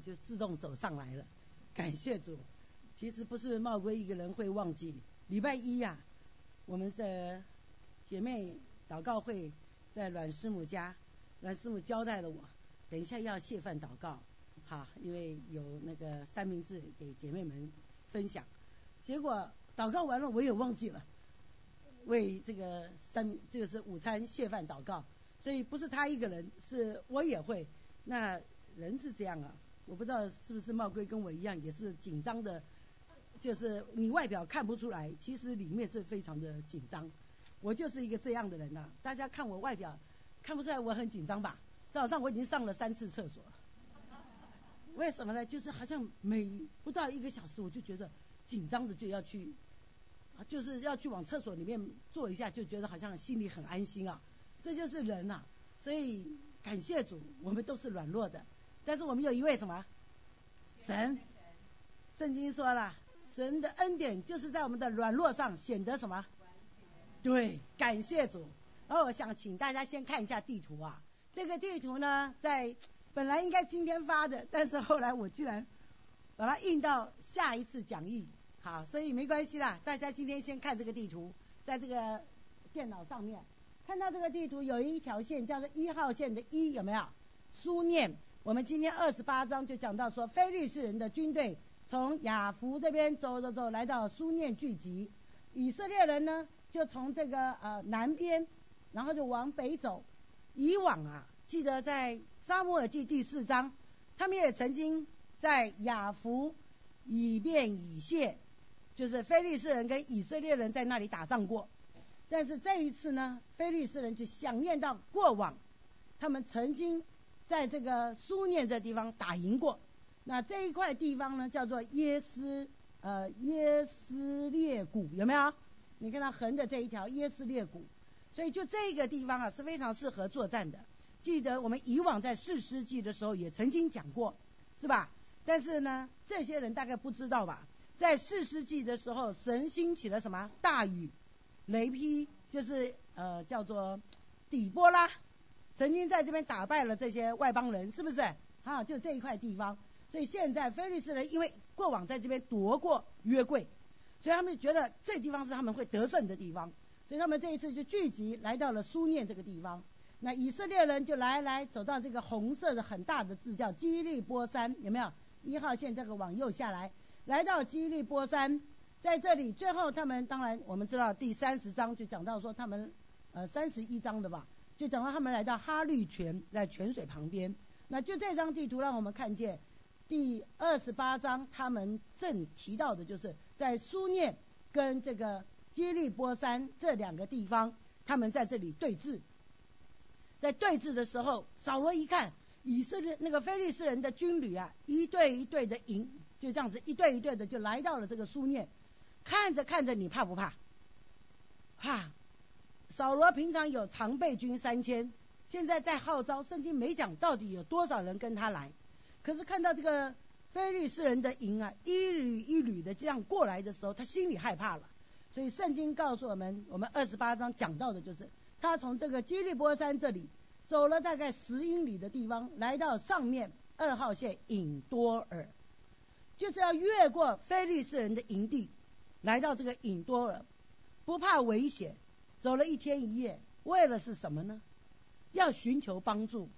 就自动走上来了。感谢主，其实不是茂龟一个人会忘记。礼拜一呀，我们的姐妹祷告会在阮师母家，阮师母交代了我，等一下要谢饭祷告，哈，因为有那个三明治给姐妹们分享。结果祷告完了，我也忘记了为这个三这个是午餐谢饭祷告，所以不是他一个人，是我也会。那人是这样啊，我不知道是不是茂贵跟我一样，也是紧张的，就是你外表看不出来，其实里面是非常的紧张。我就是一个这样的人呐，大家看我外表看不出来我很紧张吧？早上我已经上了三次厕所，为什么呢？就是好像每不到一个小时，我就觉得紧张的就要去，就是要去往厕所里面坐一下，就觉得好像心里很安心啊。这就是人呐，所以感谢主，我们都是软弱的，但是我们有一位什么神？圣经说了，神的恩典就是在我们的软弱上显得什么？对，感谢主。然后我想请大家先看一下地图啊，这个地图呢，在本来应该今天发的，但是后来我居然把它印到下一次讲义，好，所以没关系啦。大家今天先看这个地图，在这个电脑上面看到这个地图有一条线叫做一号线的一有没有？书念，我们今天二十八章就讲到说，非利士人的军队从雅弗这边走走走，来到苏念聚集，以色列人呢？就从这个呃南边，然后就往北走。以往啊，记得在沙漠耳记第四章，他们也曾经在雅弗、以便、以谢，就是菲利士人跟以色列人在那里打仗过。但是这一次呢，菲利士人就想念到过往，他们曾经在这个苏念这地方打赢过。那这一块地方呢，叫做耶斯呃耶斯列谷，有没有？你看它横的这一条耶斯列谷，所以就这个地方啊是非常适合作战的。记得我们以往在四世纪的时候也曾经讲过，是吧？但是呢，这些人大概不知道吧？在四世纪的时候，神兴起了什么大雨、雷劈，就是呃叫做底波拉，曾经在这边打败了这些外邦人，是不是？啊，就这一块地方。所以现在菲利斯人因为过往在这边夺过约柜。所以他们觉得这地方是他们会得胜的地方，所以他们这一次就聚集来到了苏念这个地方。那以色列人就来来走到这个红色的很大的字叫基利波山，有没有？一号线这个往右下来，来到基利波山，在这里最后他们当然我们知道第三十章就讲到说他们呃三十一章的吧，就讲到他们来到哈绿泉在泉水旁边。那就这张地图让我们看见第二十八章他们正提到的就是。在苏念跟这个基利波山这两个地方，他们在这里对峙。在对峙的时候，扫罗一看以色列那个菲利斯人的军旅啊，一队一队的营，就这样子一队一队的就来到了这个苏念。看着看着，你怕不怕？怕。扫罗平常有常备军三千，现在在号召，圣经没讲到底有多少人跟他来。可是看到这个。菲利士人的营啊，一缕一缕的这样过来的时候，他心里害怕了。所以圣经告诉我们，我们二十八章讲到的就是，他从这个基利波山这里走了大概十英里的地方，来到上面二号线隐多尔，就是要越过菲利士人的营地，来到这个隐多尔，不怕危险，走了一天一夜，为了是什么呢？要寻求帮助，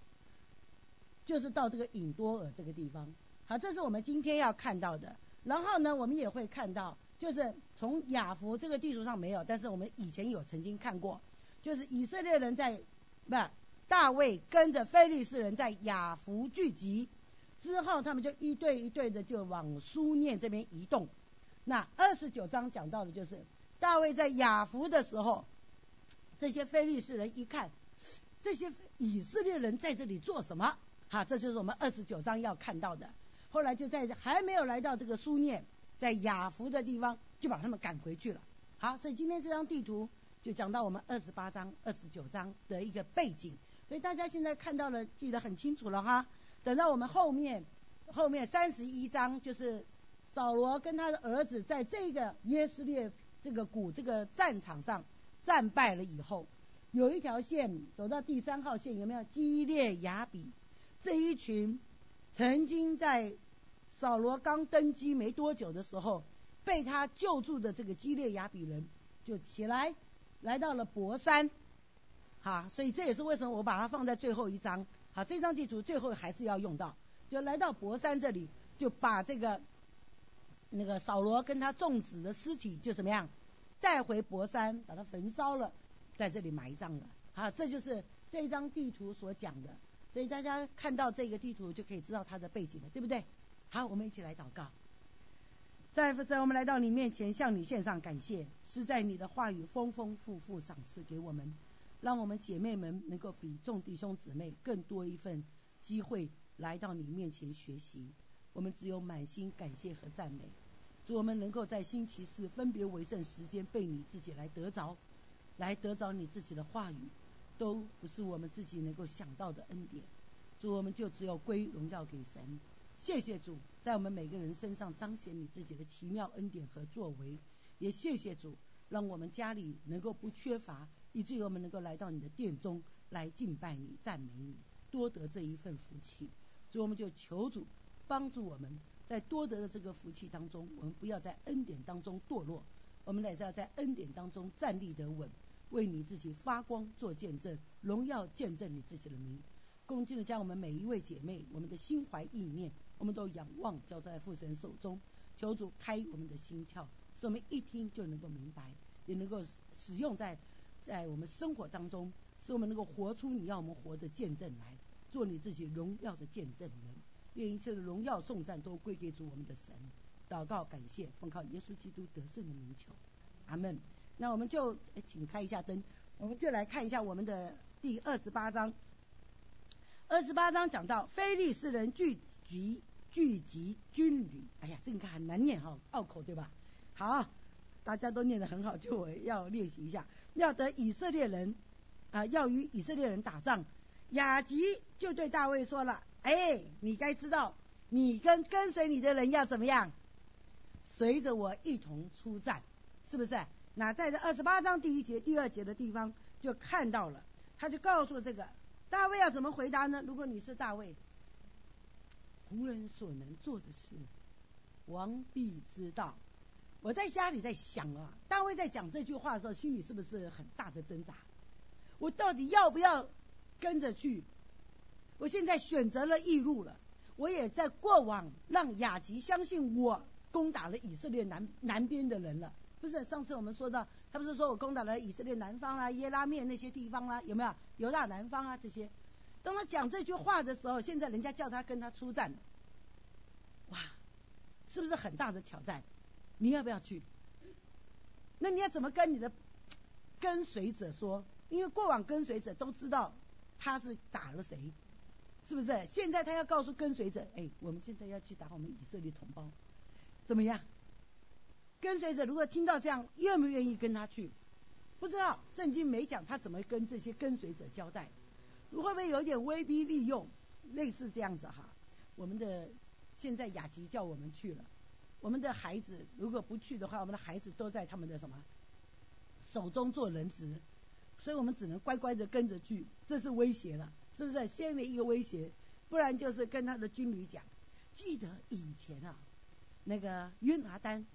就是到这个隐多尔这个地方。好，这是我们今天要看到的。然后呢，我们也会看到，就是从雅弗这个地图上没有，但是我们以前有曾经看过，就是以色列人在不大卫跟着非利士人在雅弗聚集之后，他们就一队一队的就往苏念这边移动。那二十九章讲到的就是大卫在雅弗的时候，这些非利士人一看，这些以色列人在这里做什么？哈，这就是我们二十九章要看到的。后来就在还没有来到这个苏念，在雅福的地方，就把他们赶回去了。好，所以今天这张地图就讲到我们二十八章、二十九章的一个背景。所以大家现在看到了，记得很清楚了哈。等到我们后面后面三十一章，就是扫罗跟他的儿子在这个耶斯列这个谷这个战场上战败了以后，有一条线走到第三号线，有没有基列雅比这一群？曾经在扫罗刚登基没多久的时候，被他救助的这个基列雅比人就起来，来到了博山，好，所以这也是为什么我把它放在最后一张。好，这张地图最后还是要用到，就来到博山这里，就把这个那个扫罗跟他众子的尸体就怎么样带回博山，把它焚烧了，在这里埋葬了。好，这就是这张地图所讲的。所以大家看到这个地图就可以知道它的背景了，对不对？好，我们一起来祷告。在父神，我们来到你面前，向你献上感谢，是在你的话语丰丰富富赏赐给我们，让我们姐妹们能够比众弟兄姊妹更多一份机会来到你面前学习。我们只有满心感谢和赞美。主我们能够在星期四分别为圣时间被你自己来得着，来得着你自己的话语。都不是我们自己能够想到的恩典，主，我们就只有归荣耀给神。谢谢主，在我们每个人身上彰显你自己的奇妙恩典和作为。也谢谢主，让我们家里能够不缺乏，以至于我们能够来到你的殿中来敬拜你、赞美你，多得这一份福气。所以我们就求主帮助我们在多得的这个福气当中，我们不要在恩典当中堕落，我们乃是要在恩典当中站立得稳。为你自己发光做见证，荣耀见证你自己的名，恭敬的将我们每一位姐妹，我们的心怀意念，我们都仰望交在父神手中，求主开我们的心窍，使我们一听就能够明白，也能够使用在在我们生活当中，使我们能够活出你要我们活的见证来，做你自己荣耀的见证人。愿一切的荣耀颂赞都归给主我们的神。祷告感谢，奉靠耶稣基督得胜的名求，阿门。那我们就请开一下灯，我们就来看一下我们的第二十八章。二十八章讲到非利士人聚集聚集军旅，哎呀，这个很难念哈，拗口对吧？好，大家都念得很好，就我要练习一下。要得以色列人啊，要与以色列人打仗，雅吉就对大卫说了：“哎，你该知道，你跟跟随你的人要怎么样？随着我一同出战，是不是？”那在这二十八章第一节、第二节的地方就看到了，他就告诉这个大卫要怎么回答呢？如果你是大卫，仆人所能做的事，王必知道。我在家里在想啊，大卫在讲这句话的时候，心里是不是很大的挣扎？我到底要不要跟着去？我现在选择了易路了，我也在过往让雅吉相信我攻打了以色列南南边的人了。不是上次我们说到，他不是说我攻打了以色列南方啦、耶拉面那些地方啦，有没有？犹大南方啊这些。当他讲这句话的时候，现在人家叫他跟他出战，哇，是不是很大的挑战？你要不要去？那你要怎么跟你的跟随者说？因为过往跟随者都知道他是打了谁，是不是？现在他要告诉跟随者，哎，我们现在要去打我们以色列同胞，怎么样？跟随者如果听到这样，愿不愿意跟他去？不知道圣经没讲他怎么跟这些跟随者交代，会不会有点威逼利诱，类似这样子哈？我们的现在雅吉叫我们去了，我们的孩子如果不去的话，我们的孩子都在他们的什么手中做人质，所以我们只能乖乖的跟着去，这是威胁了，是不是？先的一个威胁，不然就是跟他的军旅讲，记得以前啊，那个约拿丹。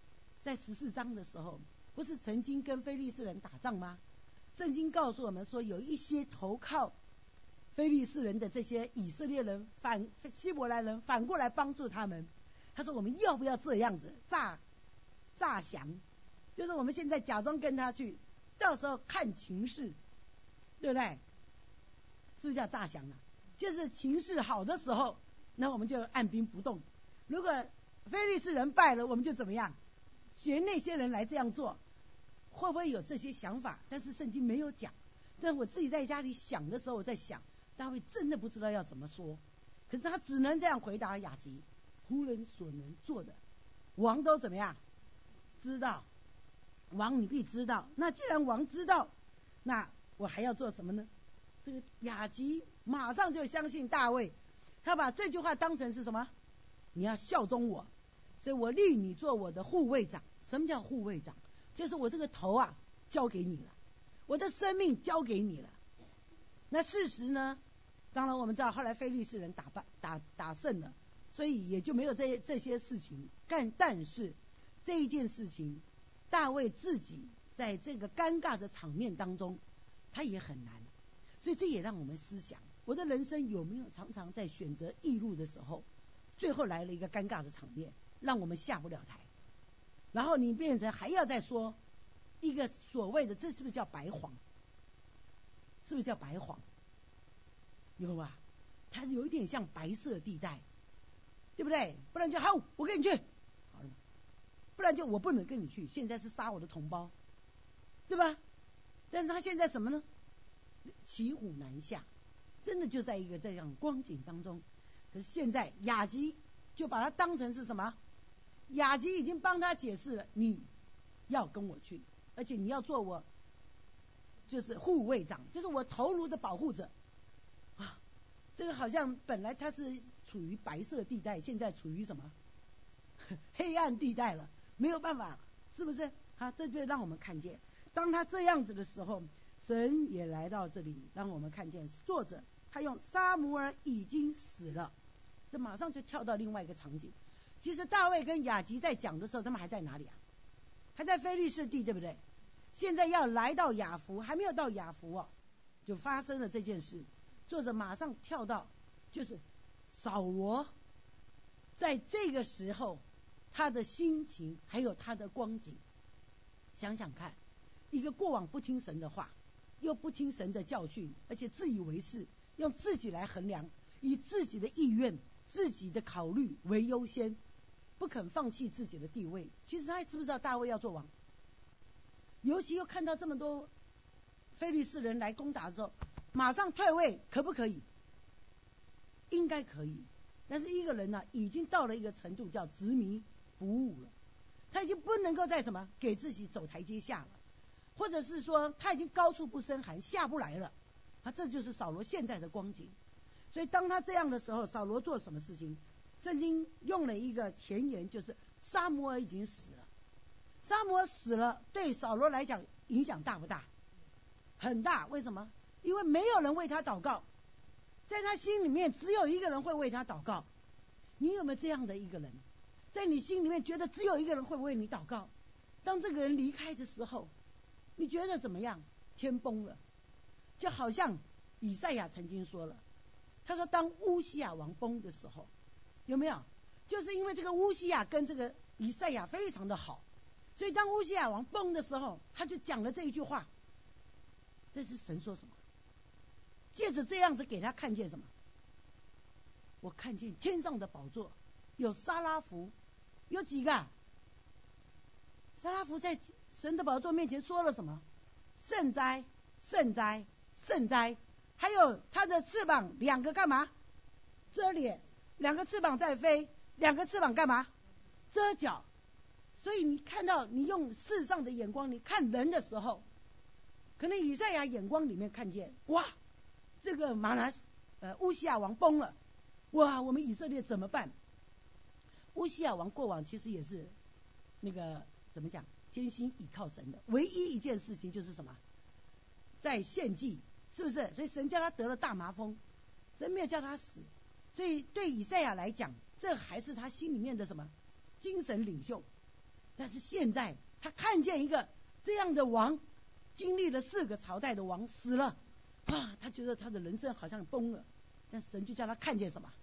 在十四章的时候，不是曾经跟非利士人打仗吗？圣经告诉我们说，有一些投靠非利士人的这些以色列人反希伯来人反过来帮助他们。他说：“我们要不要这样子诈诈降？就是我们现在假装跟他去，到时候看情势，对不对？是不是叫诈降啊？就是情势好的时候，那我们就按兵不动；如果非利士人败了，我们就怎么样？”学那些人来这样做，会不会有这些想法？但是圣经没有讲。但我自己在家里想的时候，我在想，大卫真的不知道要怎么说，可是他只能这样回答雅吉：仆人所能做的，王都怎么样？知道，王你必知道。那既然王知道，那我还要做什么呢？这个雅吉马上就相信大卫，他把这句话当成是什么？你要效忠我。所以我立你做我的护卫长。什么叫护卫长？就是我这个头啊，交给你了，我的生命交给你了。那事实呢？当然我们知道，后来非利士人打败打打胜了，所以也就没有这这些事情干。但是这一件事情，大卫自己在这个尴尬的场面当中，他也很难。所以这也让我们思想：我的人生有没有常常在选择易路的时候，最后来了一个尴尬的场面，让我们下不了台。然后你变成还要再说一个所谓的，这是不是叫白谎？是不是叫白谎？有吧？它有一点像白色地带，对不对？不然就好，我跟你去，好了，不然就我不能跟你去。现在是杀我的同胞，对吧？但是他现在什么呢？骑虎难下，真的就在一个这样光景当中。可是现在雅吉就把他当成是什么？雅吉已经帮他解释了，你要跟我去，而且你要做我就是护卫长，就是我头颅的保护者啊。这个好像本来他是处于白色地带，现在处于什么 黑暗地带了，没有办法，是不是？啊，这就让我们看见，当他这样子的时候，神也来到这里，让我们看见作者他用沙摩尔已经死了，这马上就跳到另外一个场景。其实大卫跟雅吉在讲的时候，他们还在哪里啊？还在菲利士地，对不对？现在要来到雅福，还没有到雅福哦，就发生了这件事。作者马上跳到，就是扫罗，在这个时候，他的心情还有他的光景，想想看，一个过往不听神的话，又不听神的教训，而且自以为是，用自己来衡量，以自己的意愿、自己的考虑为优先。不肯放弃自己的地位，其实他知不知道大卫要做王？尤其又看到这么多菲利士人来攻打的时候，马上退位可不可以？应该可以。但是一个人呢，已经到了一个程度，叫执迷不悟了。他已经不能够再什么给自己走台阶下了，或者是说他已经高处不胜寒，下不来了。啊，这就是扫罗现在的光景。所以当他这样的时候，扫罗做什么事情？圣经用了一个前言，就是沙摩尔已经死了。沙摩尔死了，对扫罗来讲影响大不大？很大。为什么？因为没有人为他祷告，在他心里面只有一个人会为他祷告。你有没有这样的一个人，在你心里面觉得只有一个人会为你祷告？当这个人离开的时候，你觉得怎么样？天崩了，就好像以赛亚曾经说了，他说当乌西亚王崩的时候。有没有？就是因为这个乌西亚跟这个以赛亚非常的好，所以当乌西亚王崩的时候，他就讲了这一句话。这是神说什么？借着这样子给他看见什么？我看见天上的宝座有沙拉福，有几个？沙拉福在神的宝座面前说了什么？圣哉，圣哉，圣哉！还有他的翅膀两个干嘛？遮脸。两个翅膀在飞，两个翅膀干嘛？遮脚。所以你看到你用世上的眼光，你看人的时候，可能以赛亚眼光里面看见，哇，这个马拿呃乌西亚王崩了，哇，我们以色列怎么办？乌西亚王过往其实也是那个怎么讲，艰辛倚靠神的，唯一一件事情就是什么，在献祭，是不是？所以神叫他得了大麻风，神没有叫他死。所以对以赛亚来讲，这还是他心里面的什么精神领袖。但是现在他看见一个这样的王，经历了四个朝代的王死了，啊，他觉得他的人生好像崩了。但神就叫他看见什么？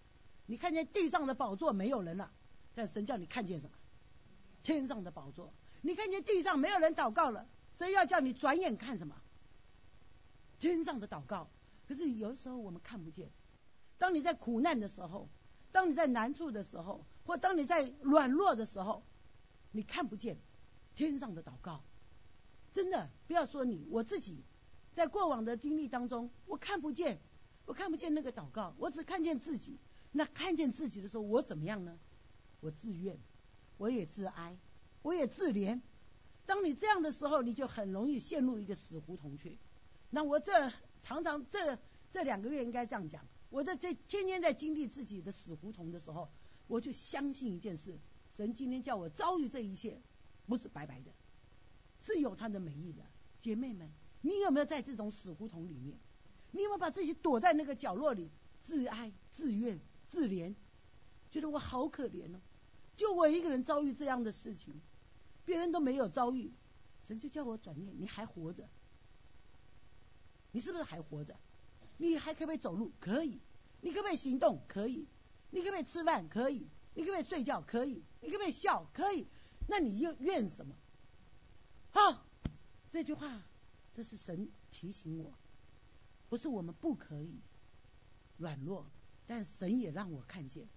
你看见地上的宝座没有人了，但神叫你看见什么？天上的宝座。你看见地上没有人祷告了，所以要叫你转眼看什么？天上的祷告。可是有的时候我们看不见。当你在苦难的时候，当你在难处的时候，或当你在软弱的时候，你看不见天上的祷告。真的，不要说你，我自己在过往的经历当中，我看不见，我看不见那个祷告，我只看见自己。那看见自己的时候，我怎么样呢？我自怨，我也自哀，我也自怜。当你这样的时候，你就很容易陷入一个死胡同去。那我这常常这这两个月应该这样讲。我在这天天在经历自己的死胡同的时候，我就相信一件事：神今天叫我遭遇这一切，不是白白的，是有他的美意的。姐妹们，你有没有在这种死胡同里面？你有没有把自己躲在那个角落里，自哀、自怨、自怜？觉得我好可怜哦，就我一个人遭遇这样的事情，别人都没有遭遇，神就叫我转念，你还活着，你是不是还活着？你还可以走路？可以。你可不可以行动？可以。你可不可以吃饭？可以。你可不可以睡觉？可以。你可不可以笑？可以。那你又怨什么？好，这句话，这是神提醒我，不是我们不可以软弱，但神也让我看见，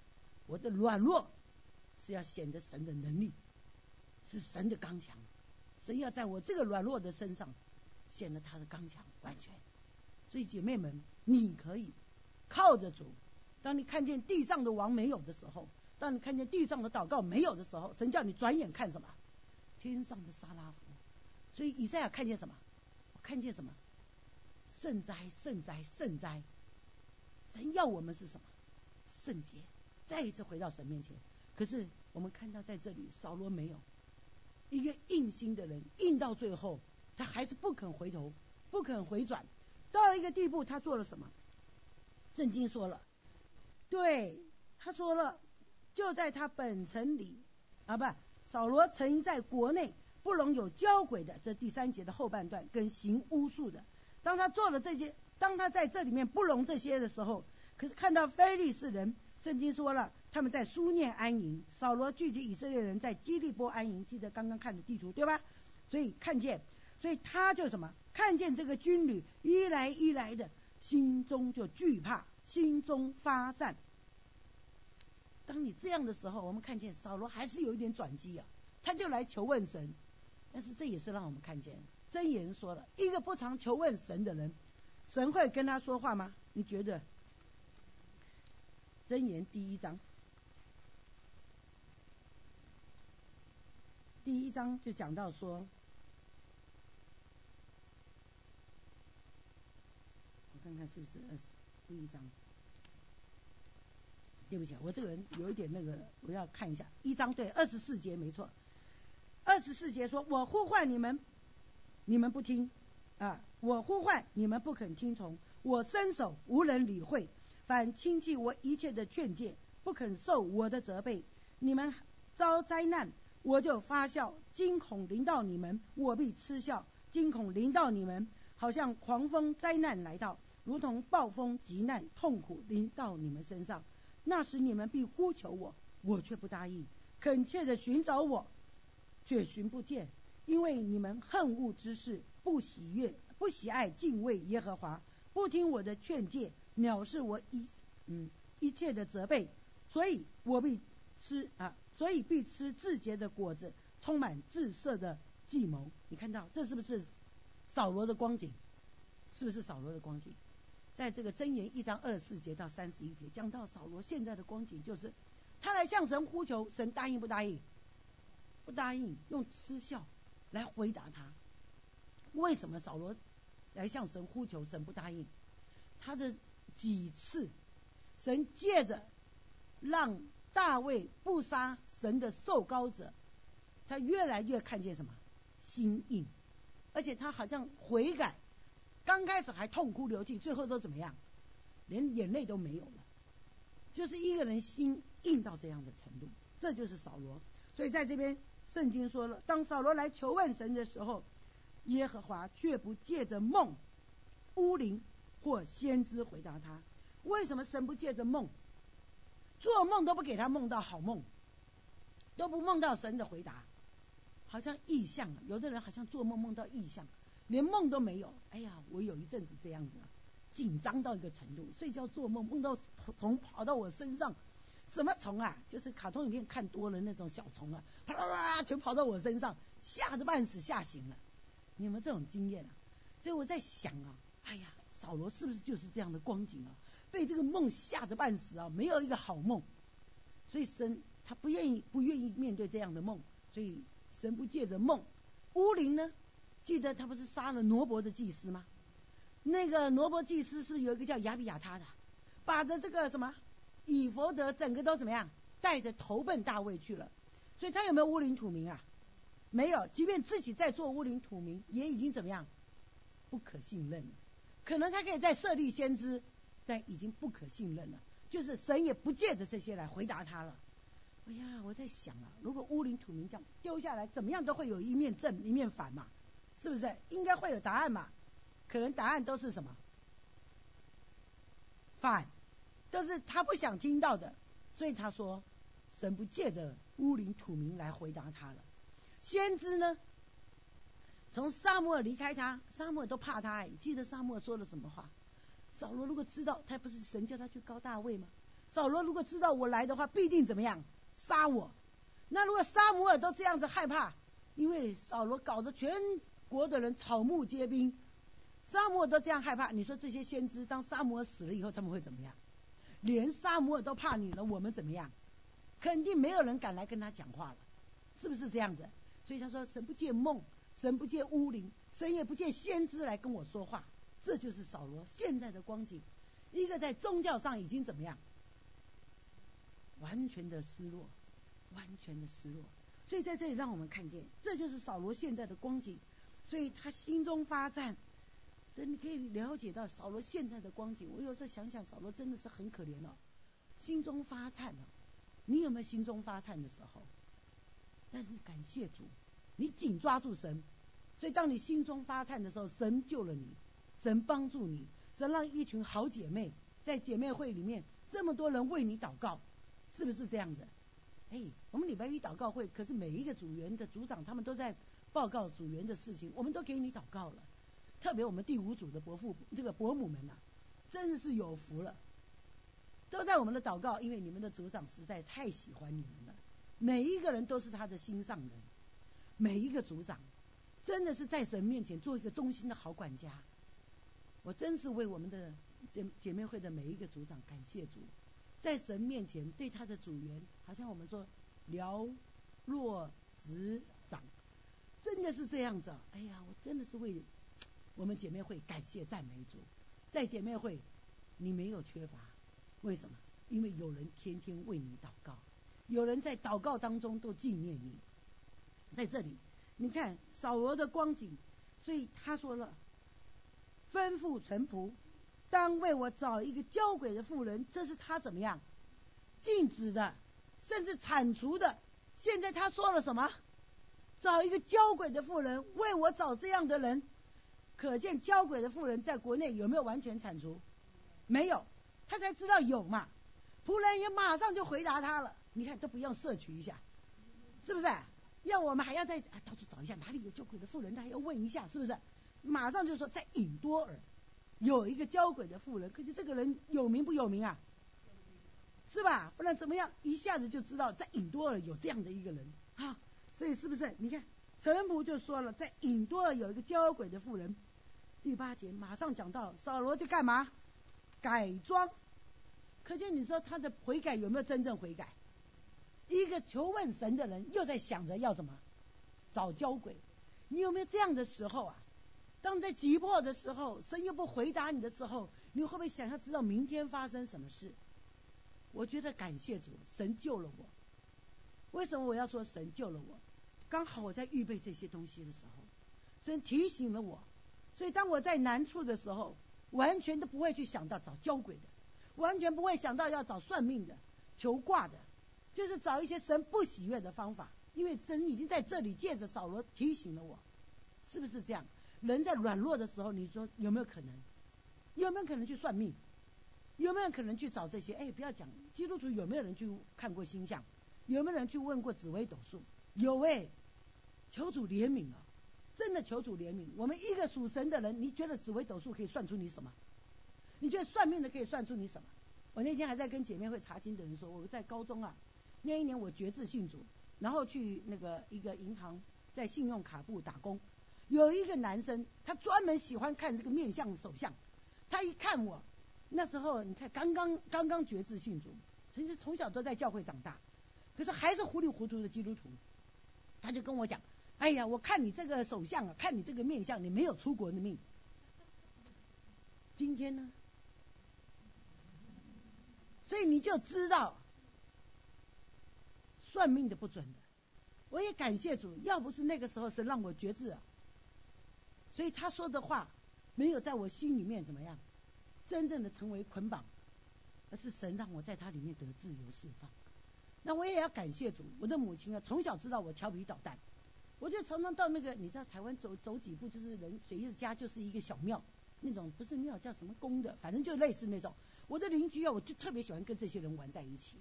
我的软弱是要显得神的能力，是神的刚强，神要在我这个软弱的身上显得他的刚强完全。所以姐妹们，你可以靠着主。当你看见地上的王没有的时候，当你看见地上的祷告没有的时候，神叫你转眼看什么？天上的沙拉夫。所以以赛亚看见什么？我看见什么？圣哉，圣哉，圣哉！神要我们是什么？圣洁。再一次回到神面前。可是我们看到在这里，扫罗没有一个硬心的人，硬到最后，他还是不肯回头，不肯回转。到了一个地步，他做了什么？圣经说了。对，他说了，就在他本城里啊，不，扫罗曾经在国内不容有交鬼的，这第三节的后半段跟行巫术的。当他做了这些，当他在这里面不容这些的时候，可是看到非利士人，圣经说了，他们在苏念安营，扫罗聚集以色列人在基利波安营，记得刚刚看的地图对吧？所以看见，所以他就什么？看见这个军旅一来一来的，心中就惧怕。心中发战。当你这样的时候，我们看见扫罗还是有一点转机啊，他就来求问神。但是这也是让我们看见真言说了，一个不常求问神的人，神会跟他说话吗？你觉得？真言第一章，第一章就讲到说，我看看是不是二十。第一章，对不起，我这个人有一点那个，我要看一下。一章对二十四节没错，二十四节说我呼唤你们，你们不听。啊，我呼唤你们不肯听从，我伸手无人理会，反轻弃我一切的劝诫，不肯受我的责备，你们遭灾难，我就发笑，惊恐临到你们，我必嗤笑，惊恐临到你们，好像狂风灾难来到。如同暴风急难痛苦临到你们身上，那时你们必呼求我，我却不答应；恳切的寻找我，却寻不见，因为你们恨恶之事，不喜悦，不喜爱敬畏耶和华，不听我的劝诫，藐视我一嗯一切的责备，所以我必吃啊，所以必吃自结的果子，充满自色的计谋。你看到这是不是扫罗的光景？是不是扫罗的光景？在这个箴言一章二十四节到三十一节，讲到扫罗现在的光景，就是他来向神呼求，神答应不答应？不答应，用嗤笑来回答他。为什么扫罗来向神呼求，神不答应？他的几次，神借着让大卫不杀神的受膏者，他越来越看见什么心硬，而且他好像悔改。刚开始还痛哭流涕，最后都怎么样？连眼泪都没有了，就是一个人心硬到这样的程度，这就是扫罗。所以在这边圣经说了，当扫罗来求问神的时候，耶和华却不借着梦、乌灵或先知回答他。为什么神不借着梦？做梦都不给他梦到好梦，都不梦到神的回答，好像异象。有的人好像做梦梦到异象。连梦都没有，哎呀，我有一阵子这样子，紧张到一个程度，睡觉做梦梦到虫跑到我身上，什么虫啊？就是卡通影片看多了那种小虫啊，啪啦啦全跑到我身上，吓得半死，吓醒了。你们这种经验啊？所以我在想啊，哎呀，扫罗是不是就是这样的光景啊？被这个梦吓得半死啊，没有一个好梦，所以神他不愿意不愿意面对这样的梦，所以神不借着梦，乌灵呢？记得他不是杀了罗伯的祭司吗？那个罗伯祭司是不是有一个叫亚比亚他的，把着这个什么以佛德整个都怎么样，带着投奔大卫去了。所以他有没有乌灵土民啊？没有，即便自己在做乌灵土民，也已经怎么样，不可信任。可能他可以再设立先知，但已经不可信任了。就是神也不借着这些来回答他了。哎呀，我在想啊，如果乌林土民这样丢下来，怎么样都会有一面正一面反嘛，是不是？应该会有答案嘛？可能答案都是什么？反，都是他不想听到的。所以他说，神不借着乌林土民来回答他了。先知呢，从沙漠离开他，沙漠都怕他。记得沙漠说了什么话？扫罗如果知道他不是神叫他去高大卫吗？扫罗如果知道我来的话，必定怎么样？杀我！那如果沙摩尔都这样子害怕，因为扫罗搞得全国的人草木皆兵，沙摩尔都这样害怕，你说这些先知当沙摩尔死了以后，他们会怎么样？连沙摩尔都怕你了，我们怎么样？肯定没有人敢来跟他讲话了，是不是这样子？所以他说：神不见梦，神不借巫灵，神也不借先知来跟我说话。这就是扫罗现在的光景，一个在宗教上已经怎么样？完全的失落，完全的失落。所以在这里让我们看见，这就是扫罗现在的光景。所以他心中发颤，这你可以了解到扫罗现在的光景。我有时候想想，扫罗真的是很可怜了，心中发颤了。你有没有心中发颤的时候？但是感谢主，你紧抓住神。所以当你心中发颤的时候，神救了你，神帮助你，神让一群好姐妹在姐妹会里面，这么多人为你祷告。是不是这样子？哎，我们礼拜一祷告会，可是每一个组员的组长他们都在报告组员的事情，我们都给你祷告了。特别我们第五组的伯父这个伯母们呐，真是有福了，都在我们的祷告，因为你们的组长实在太喜欢你们了，每一个人都是他的心上人，每一个组长真的是在神面前做一个忠心的好管家。我真是为我们的姐姐妹会的每一个组长感谢主。在神面前对他的组员，好像我们说了若指掌，真的是这样子。哎呀，我真的是为我们姐妹会感谢赞美主。在姐妹会，你没有缺乏，为什么？因为有人天天为你祷告，有人在祷告当中都纪念你。在这里，你看扫罗的光景，所以他说了，吩咐臣仆。当为我找一个交鬼的妇人，这是他怎么样禁止的，甚至铲除的。现在他说了什么？找一个交鬼的妇人，为我找这样的人。可见交鬼的妇人在国内有没有完全铲除？没有，他才知道有嘛。仆人也马上就回答他了。你看都不用摄取一下，是不是？要我们还要再啊到处找一下哪里有交鬼的妇人，他还要问一下，是不是？马上就说在引多尔。有一个交鬼的妇人，可是这个人有名不有名啊？是吧？不然怎么样？一下子就知道在隐多尔有这样的一个人啊！所以是不是？你看陈仆就说了，在隐多尔有一个交鬼的妇人。第八节马上讲到扫罗在干嘛？改装。可见你说他的悔改有没有真正悔改？一个求问神的人又在想着要怎么找交鬼？你有没有这样的时候啊？当在急迫的时候，神又不回答你的时候，你会不会想要知道明天发生什么事？我觉得感谢主，神救了我。为什么我要说神救了我？刚好我在预备这些东西的时候，神提醒了我。所以当我在难处的时候，完全都不会去想到找交鬼的，完全不会想到要找算命的、求卦的，就是找一些神不喜悦的方法。因为神已经在这里借着扫罗提醒了我，是不是这样？人在软弱的时候，你说有没有可能？有没有可能去算命？有没有可能去找这些？哎，不要讲基督徒有没有人去看过星象？有没有人去问过紫微斗数？有哎，求主怜悯啊！真的求主怜悯。我们一个属神的人，你觉得紫微斗数可以算出你什么？你觉得算命的可以算出你什么？我那天还在跟姐妹会查经的人说，我在高中啊，那一年我决志信主，然后去那个一个银行在信用卡部打工。有一个男生，他专门喜欢看这个面相手相。他一看我，那时候你看刚刚刚刚觉志信主，其实从小都在教会长大，可是还是糊里糊涂的基督徒。他就跟我讲：“哎呀，我看你这个手相啊，看你这个面相，你没有出国的命。”今天呢，所以你就知道算命的不准的。我也感谢主，要不是那个时候是让我觉志。所以他说的话没有在我心里面怎么样，真正的成为捆绑，而是神让我在他里面得自由释放。那我也要感谢主，我的母亲啊，从小知道我调皮捣蛋，我就常常到那个，你知道台湾走走几步就是人随意的家就是一个小庙，那种不是庙叫什么宫的，反正就类似那种。我的邻居啊，我就特别喜欢跟这些人玩在一起。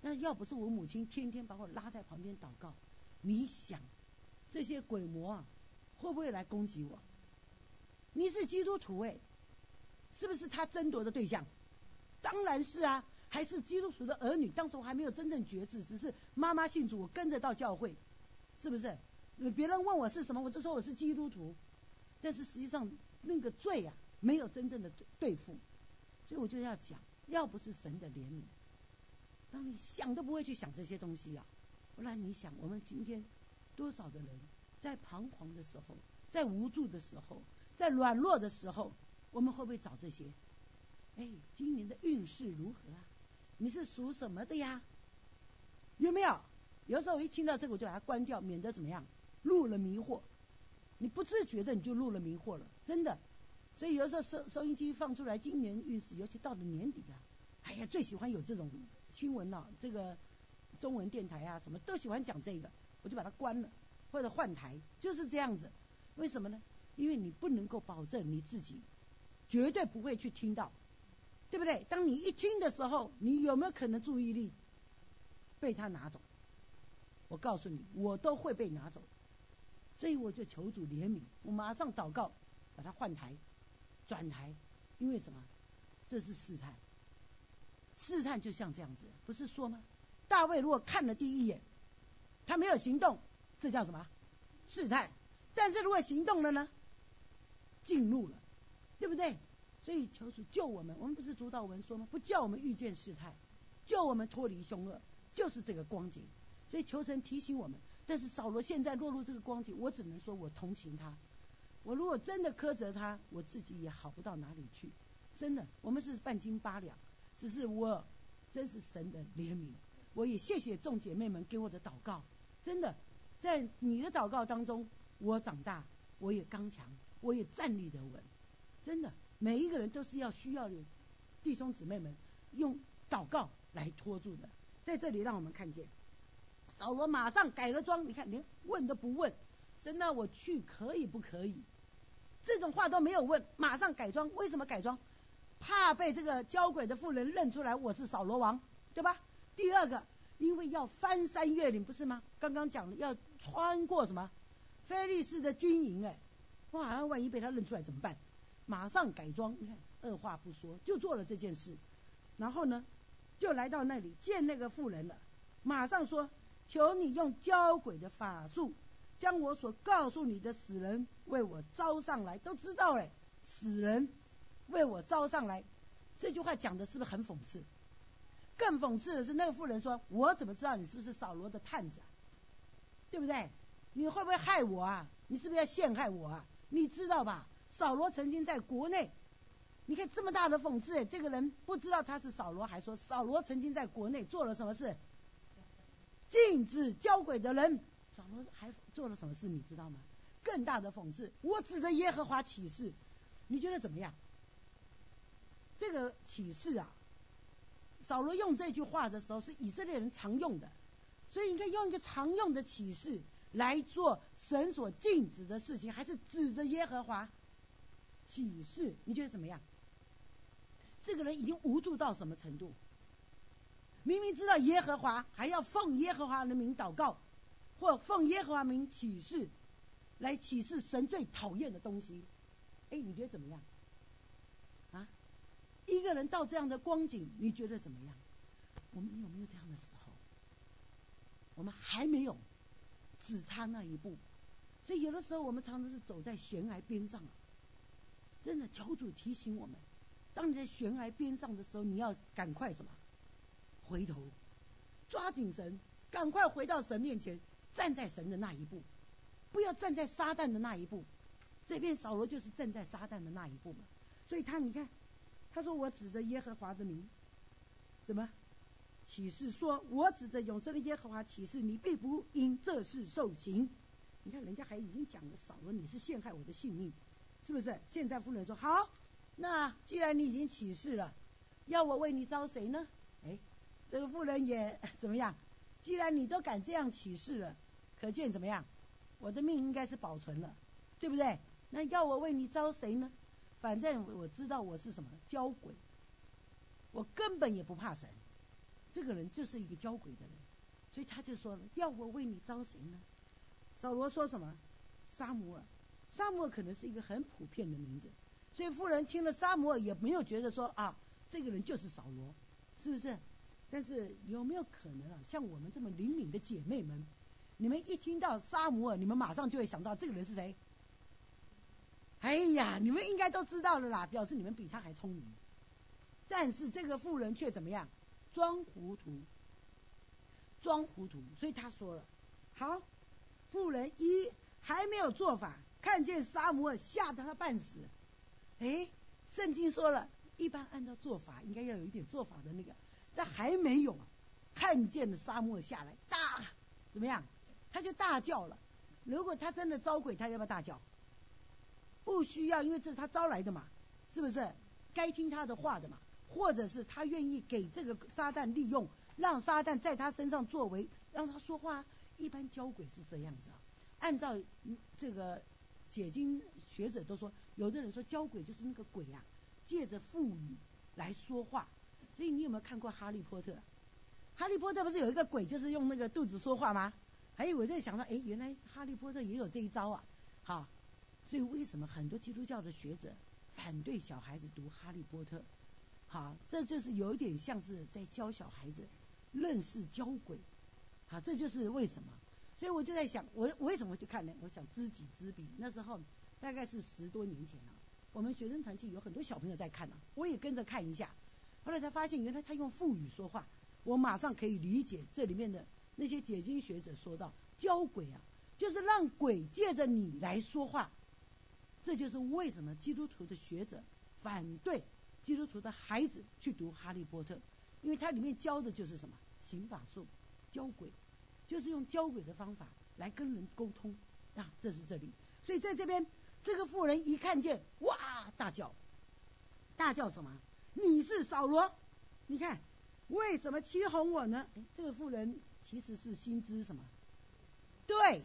那要不是我母亲天天把我拉在旁边祷告，你想这些鬼魔啊会不会来攻击我？你是基督徒哎，是不是他争夺的对象？当然是啊，还是基督徒的儿女。当时我还没有真正觉知，只是妈妈信主，我跟着到教会，是不是？别人问我是什么，我就说我是基督徒。但是实际上那个罪啊，没有真正的对付，所以我就要讲，要不是神的怜悯，当你想都不会去想这些东西啊。不然你想，我们今天多少的人在彷徨的时候，在无助的时候，在软弱的时候，我们会不会找这些？哎，今年的运势如何啊？你是属什么的呀？有没有？有时候我一听到这个，我就把它关掉，免得怎么样，入了迷惑。你不自觉的你就入了迷惑了，真的。所以有时候收收音机放出来，今年运势，尤其到了年底啊，哎呀，最喜欢有这种新闻了。这个中文电台啊，什么都喜欢讲这个，我就把它关了，或者换台，就是这样子。为什么呢？因为你不能够保证你自己绝对不会去听到。对不对？当你一听的时候，你有没有可能注意力被他拿走？我告诉你，我都会被拿走，所以我就求主怜悯，我马上祷告，把它换台、转台，因为什么？这是试探，试探就像这样子，不是说吗？大卫如果看了第一眼，他没有行动，这叫什么？试探。但是如果行动了呢？进入了，对不对？所以求主救我们，我们不是主导文说吗？不叫我们遇见试探，救我们脱离凶恶，就是这个光景。所以求神提醒我们。但是扫罗现在落入这个光景，我只能说我同情他。我如果真的苛责他，我自己也好不到哪里去。真的，我们是半斤八两。只是我真是神的怜悯，我也谢谢众姐妹们给我的祷告。真的，在你的祷告当中，我长大，我也刚强，我也站立得稳。真的。每一个人都是要需要弟兄姊妹们用祷告来托住的。在这里，让我们看见扫罗马上改了装，你看连问都不问，神那我去可以不可以？这种话都没有问，马上改装。为什么改装？怕被这个交鬼的妇人认出来我是扫罗王，对吧？第二个，因为要翻山越岭，不是吗？刚刚讲的要穿过什么？菲利斯的军营，哎，哇，万一被他认出来怎么办？马上改装，你看，二话不说就做了这件事，然后呢，就来到那里见那个妇人了。马上说：“求你用交鬼的法术，将我所告诉你的死人为我招上来。”都知道哎，死人为我招上来，这句话讲的是不是很讽刺？更讽刺的是，那个妇人说：“我怎么知道你是不是扫罗的探子？对不对？你会不会害我啊？你是不是要陷害我啊？你知道吧？”扫罗曾经在国内，你看这么大的讽刺，这个人不知道他是扫罗，还说扫罗曾经在国内做了什么事，禁止交鬼的人，扫罗还做了什么事，你知道吗？更大的讽刺，我指着耶和华起誓，你觉得怎么样？这个启示啊，扫罗用这句话的时候是以色列人常用的，所以你看用一个常用的启示来做神所禁止的事情，还是指着耶和华。启示，你觉得怎么样？这个人已经无助到什么程度？明明知道耶和华，还要奉耶和华的名祷告，或奉耶和华名启示，来启示神最讨厌的东西。哎，你觉得怎么样？一个人到这样的光景，你觉得怎么样？我们有没有这样的时候？我们还没有，只差那一步。所以有的时候，我们常常是走在悬崖边上。真的，求主提醒我们：当你在悬崖边上的时候，你要赶快什么？回头，抓紧神，赶快回到神面前，站在神的那一步，不要站在撒旦的那一步。这边扫罗就是站在撒旦的那一步嘛。所以他，你看，他说：“我指着耶和华的名，什么启示？说我指着永生的耶和华启示，你必不因这事受刑。你看，人家还已经讲了，扫罗你是陷害我的性命。”是不是？现在夫人说好，那既然你已经起誓了，要我为你招谁呢？哎，这个妇人也怎么样？既然你都敢这样起誓了，可见怎么样？我的命应该是保存了，对不对？那要我为你招谁呢？反正我知道我是什么交鬼，我根本也不怕神。这个人就是一个交鬼的人，所以他就说了：要我为你招谁呢？扫罗说什么？沙摩尔。沙摩尔可能是一个很普遍的名字，所以妇人听了沙摩尔也没有觉得说啊，这个人就是扫罗，是不是？但是有没有可能啊？像我们这么灵敏的姐妹们，你们一听到沙摩尔，你们马上就会想到这个人是谁？哎呀，你们应该都知道了啦，表示你们比他还聪明。但是这个妇人却怎么样？装糊涂，装糊涂。所以他说了：好，妇人一还没有做法。看见沙摩尔吓得他半死，哎，圣经说了一般按照做法应该要有一点做法的那个，但还没有看见了沙摩尔下来大怎么样，他就大叫了。如果他真的招鬼，他要不要大叫？不需要，因为这是他招来的嘛，是不是？该听他的话的嘛，或者是他愿意给这个撒旦利用，让撒旦在他身上作为，让他说话。一般交鬼是这样子啊，按照这个。解经学者都说，有的人说交鬼就是那个鬼啊，借着腹语来说话。所以你有没有看过《哈利波特》？《哈利波特》不是有一个鬼，就是用那个肚子说话吗？还有我在想到，哎，原来《哈利波特》也有这一招啊！好，所以为什么很多基督教的学者反对小孩子读《哈利波特》？好，这就是有一点像是在教小孩子认识交鬼。好，这就是为什么。所以我就在想，我我为什么去看呢？我想知己知彼。那时候大概是十多年前了，我们学生团体有很多小朋友在看呢，我也跟着看一下。后来才发现，原来他用腹语说话，我马上可以理解这里面的那些解经学者说到，教鬼啊，就是让鬼借着你来说话。这就是为什么基督徒的学者反对基督徒的孩子去读《哈利波特》，因为它里面教的就是什么刑法术，教鬼。就是用交鬼的方法来跟人沟通啊，这是这里。所以在这边，这个妇人一看见，哇，大叫，大叫什么？你是扫罗？你看，为什么欺哄我呢？这个妇人其实是心知什么？对，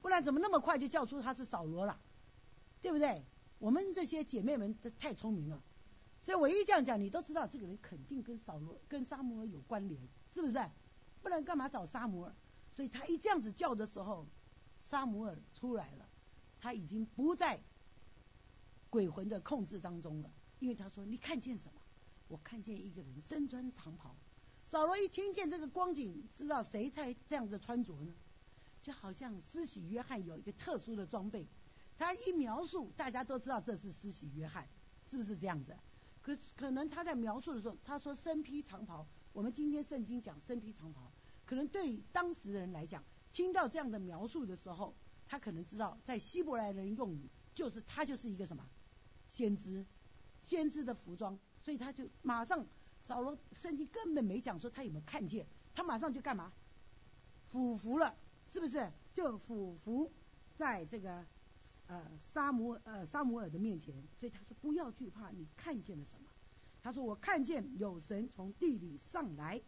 不然怎么那么快就叫出他是扫罗了？对不对？我们这些姐妹们都太聪明了，所以我一这样讲，你都知道这个人肯定跟扫罗、跟沙摩尔有关联，是不是？不然干嘛找沙摩尔？所以他一这样子叫的时候，沙姆尔出来了，他已经不在鬼魂的控制当中了。因为他说：“你看见什么？我看见一个人身穿长袍。”扫罗一听见这个光景，知道谁在这样子穿着呢？就好像施洗约翰有一个特殊的装备，他一描述，大家都知道这是施洗约翰，是不是这样子？可可能他在描述的时候，他说身披长袍。我们今天圣经讲身披长袍。可能对当时的人来讲，听到这样的描述的时候，他可能知道，在希伯来人用语，就是他就是一个什么先知，先知的服装，所以他就马上扫罗圣经根本没讲说他有没有看见，他马上就干嘛？俯伏了，是不是？就俯伏在这个呃沙摩呃沙摩尔的面前，所以他说不要惧怕，你看见了什么？他说我看见有神从地里上来，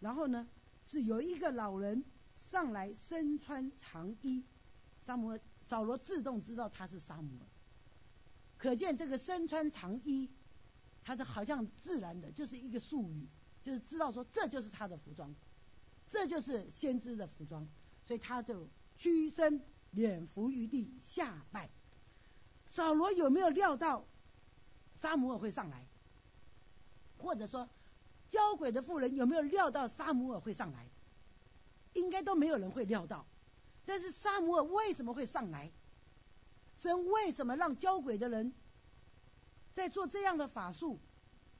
然后呢？是有一个老人上来身穿长衣，沙摩扫罗自动知道他是沙摩尔，可见这个身穿长衣，他的好像自然的就是一个术语，就是知道说这就是他的服装，这就是先知的服装，所以他就屈身脸伏于地下拜。扫罗有没有料到沙摩尔会上来，或者说？交鬼的妇人有没有料到沙姆尔会上来？应该都没有人会料到。但是沙姆尔为什么会上来？神为什么让交鬼的人在做这样的法术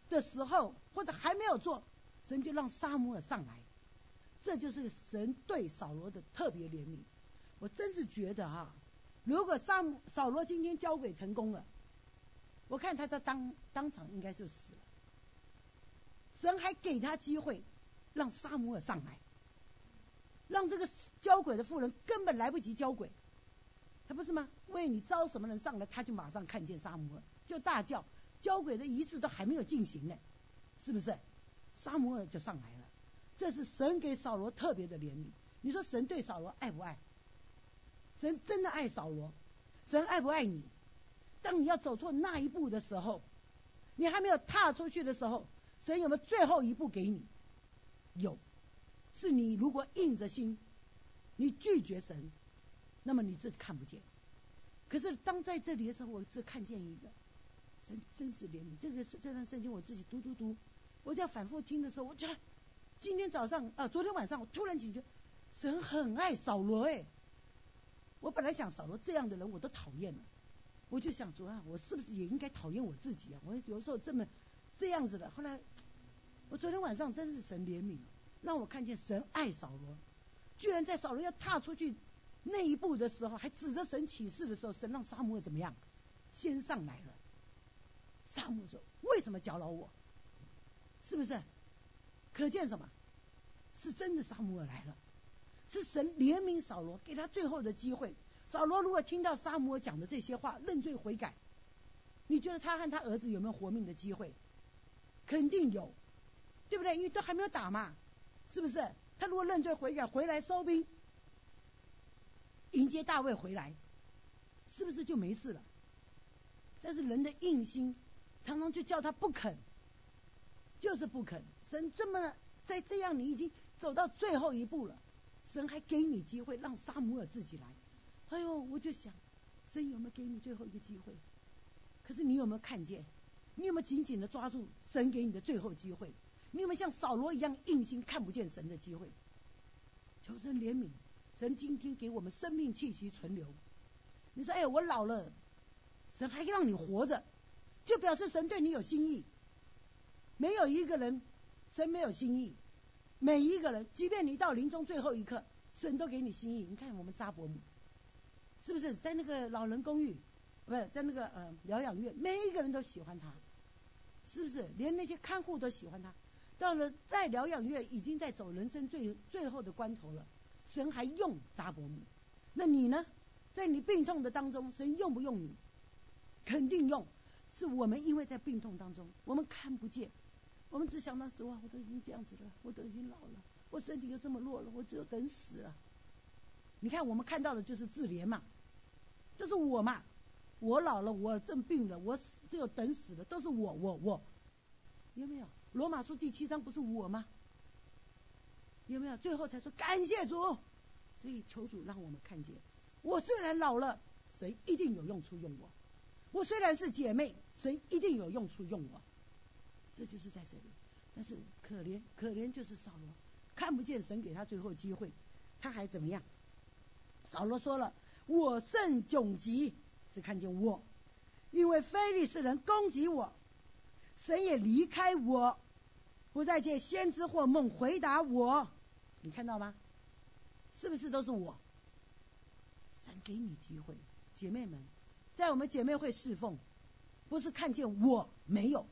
的时候，或者还没有做，神就让沙姆尔上来？这就是神对扫罗的特别怜悯。我真是觉得哈，如果萨姆扫罗今天交鬼成功了，我看他在当当场应该就死了。神还给他机会，让沙姆尔上来，让这个交鬼的妇人根本来不及交鬼，他不是吗？为你招什么人上来，他就马上看见萨姆尔，就大叫，交鬼的仪式都还没有进行呢，是不是？萨摩尔就上来了，这是神给扫罗特别的怜悯。你说神对扫罗爱不爱？神真的爱扫罗，神爱不爱你？当你要走错那一步的时候，你还没有踏出去的时候，神有没有最后一步给你？有，是你如果硬着心，你拒绝神，那么你这看不见。可是当在这里的时候，我只看见一个神真实怜悯。这个这段圣经我自己读读读，我就要反复听的时候，我觉得今天早上啊，昨天晚上我突然警觉，神很爱扫罗哎。我本来想扫罗这样的人我都讨厌了，我就想说啊，我是不是也应该讨厌我自己啊？我有时候这么这样子的。后来我昨天晚上真是神怜悯，让我看见神爱扫罗，居然在扫罗要踏出去。那一步的时候，还指着神起誓的时候，神让沙漠怎么样？先上来了。沙漠说：“为什么搅扰我？是不是？可见什么？是真的沙漠来了，是神怜悯扫罗，给他最后的机会。扫罗如果听到沙漠讲的这些话，认罪悔改，你觉得他和他儿子有没有活命的机会？肯定有，对不对？因为都还没有打嘛，是不是？他如果认罪悔改，回来收兵。”迎接大卫回来，是不是就没事了？但是人的硬心，常常就叫他不肯，就是不肯。神这么在这样，你已经走到最后一步了，神还给你机会让沙姆尔自己来。哎呦，我就想，神有没有给你最后一个机会？可是你有没有看见？你有没有紧紧的抓住神给你的最后机会？你有没有像扫罗一样硬心看不见神的机会？求神怜悯。神今天给我们生命气息存留，你说哎，我老了，神还让你活着，就表示神对你有心意。没有一个人神没有心意，每一个人，即便你到临终最后一刻，神都给你心意。你看我们扎伯母，是不是在那个老人公寓，不是在那个呃疗养院，每一个人都喜欢他，是不是？连那些看护都喜欢他。到了在疗养院，已经在走人生最最后的关头了。神还用扎伯母，那你呢？在你病痛的当中，神用不用你？肯定用。是我们因为在病痛当中，我们看不见，我们只想到主啊，我都已经这样子了，我都已经老了，我身体又这么弱了，我只有等死了。你看，我们看到的就是自怜嘛，就是我嘛，我老了，我正病了，我死只有等死了，都是我，我，我，有没有？罗马书第七章不是我吗？有没有？最后才说感谢主，所以求主让我们看见，我虽然老了，神一定有用处用我；我虽然是姐妹，神一定有用处用我。这就是在这里。但是可怜，可怜就是扫罗，看不见神给他最后机会，他还怎么样？扫罗说了：“我甚窘急，只看见我，因为非利士人攻击我，神也离开我。”不再借先知或梦回答我，你看到吗？是不是都是我？神给你机会，姐妹们，在我们姐妹会侍奉，不是看见我没有，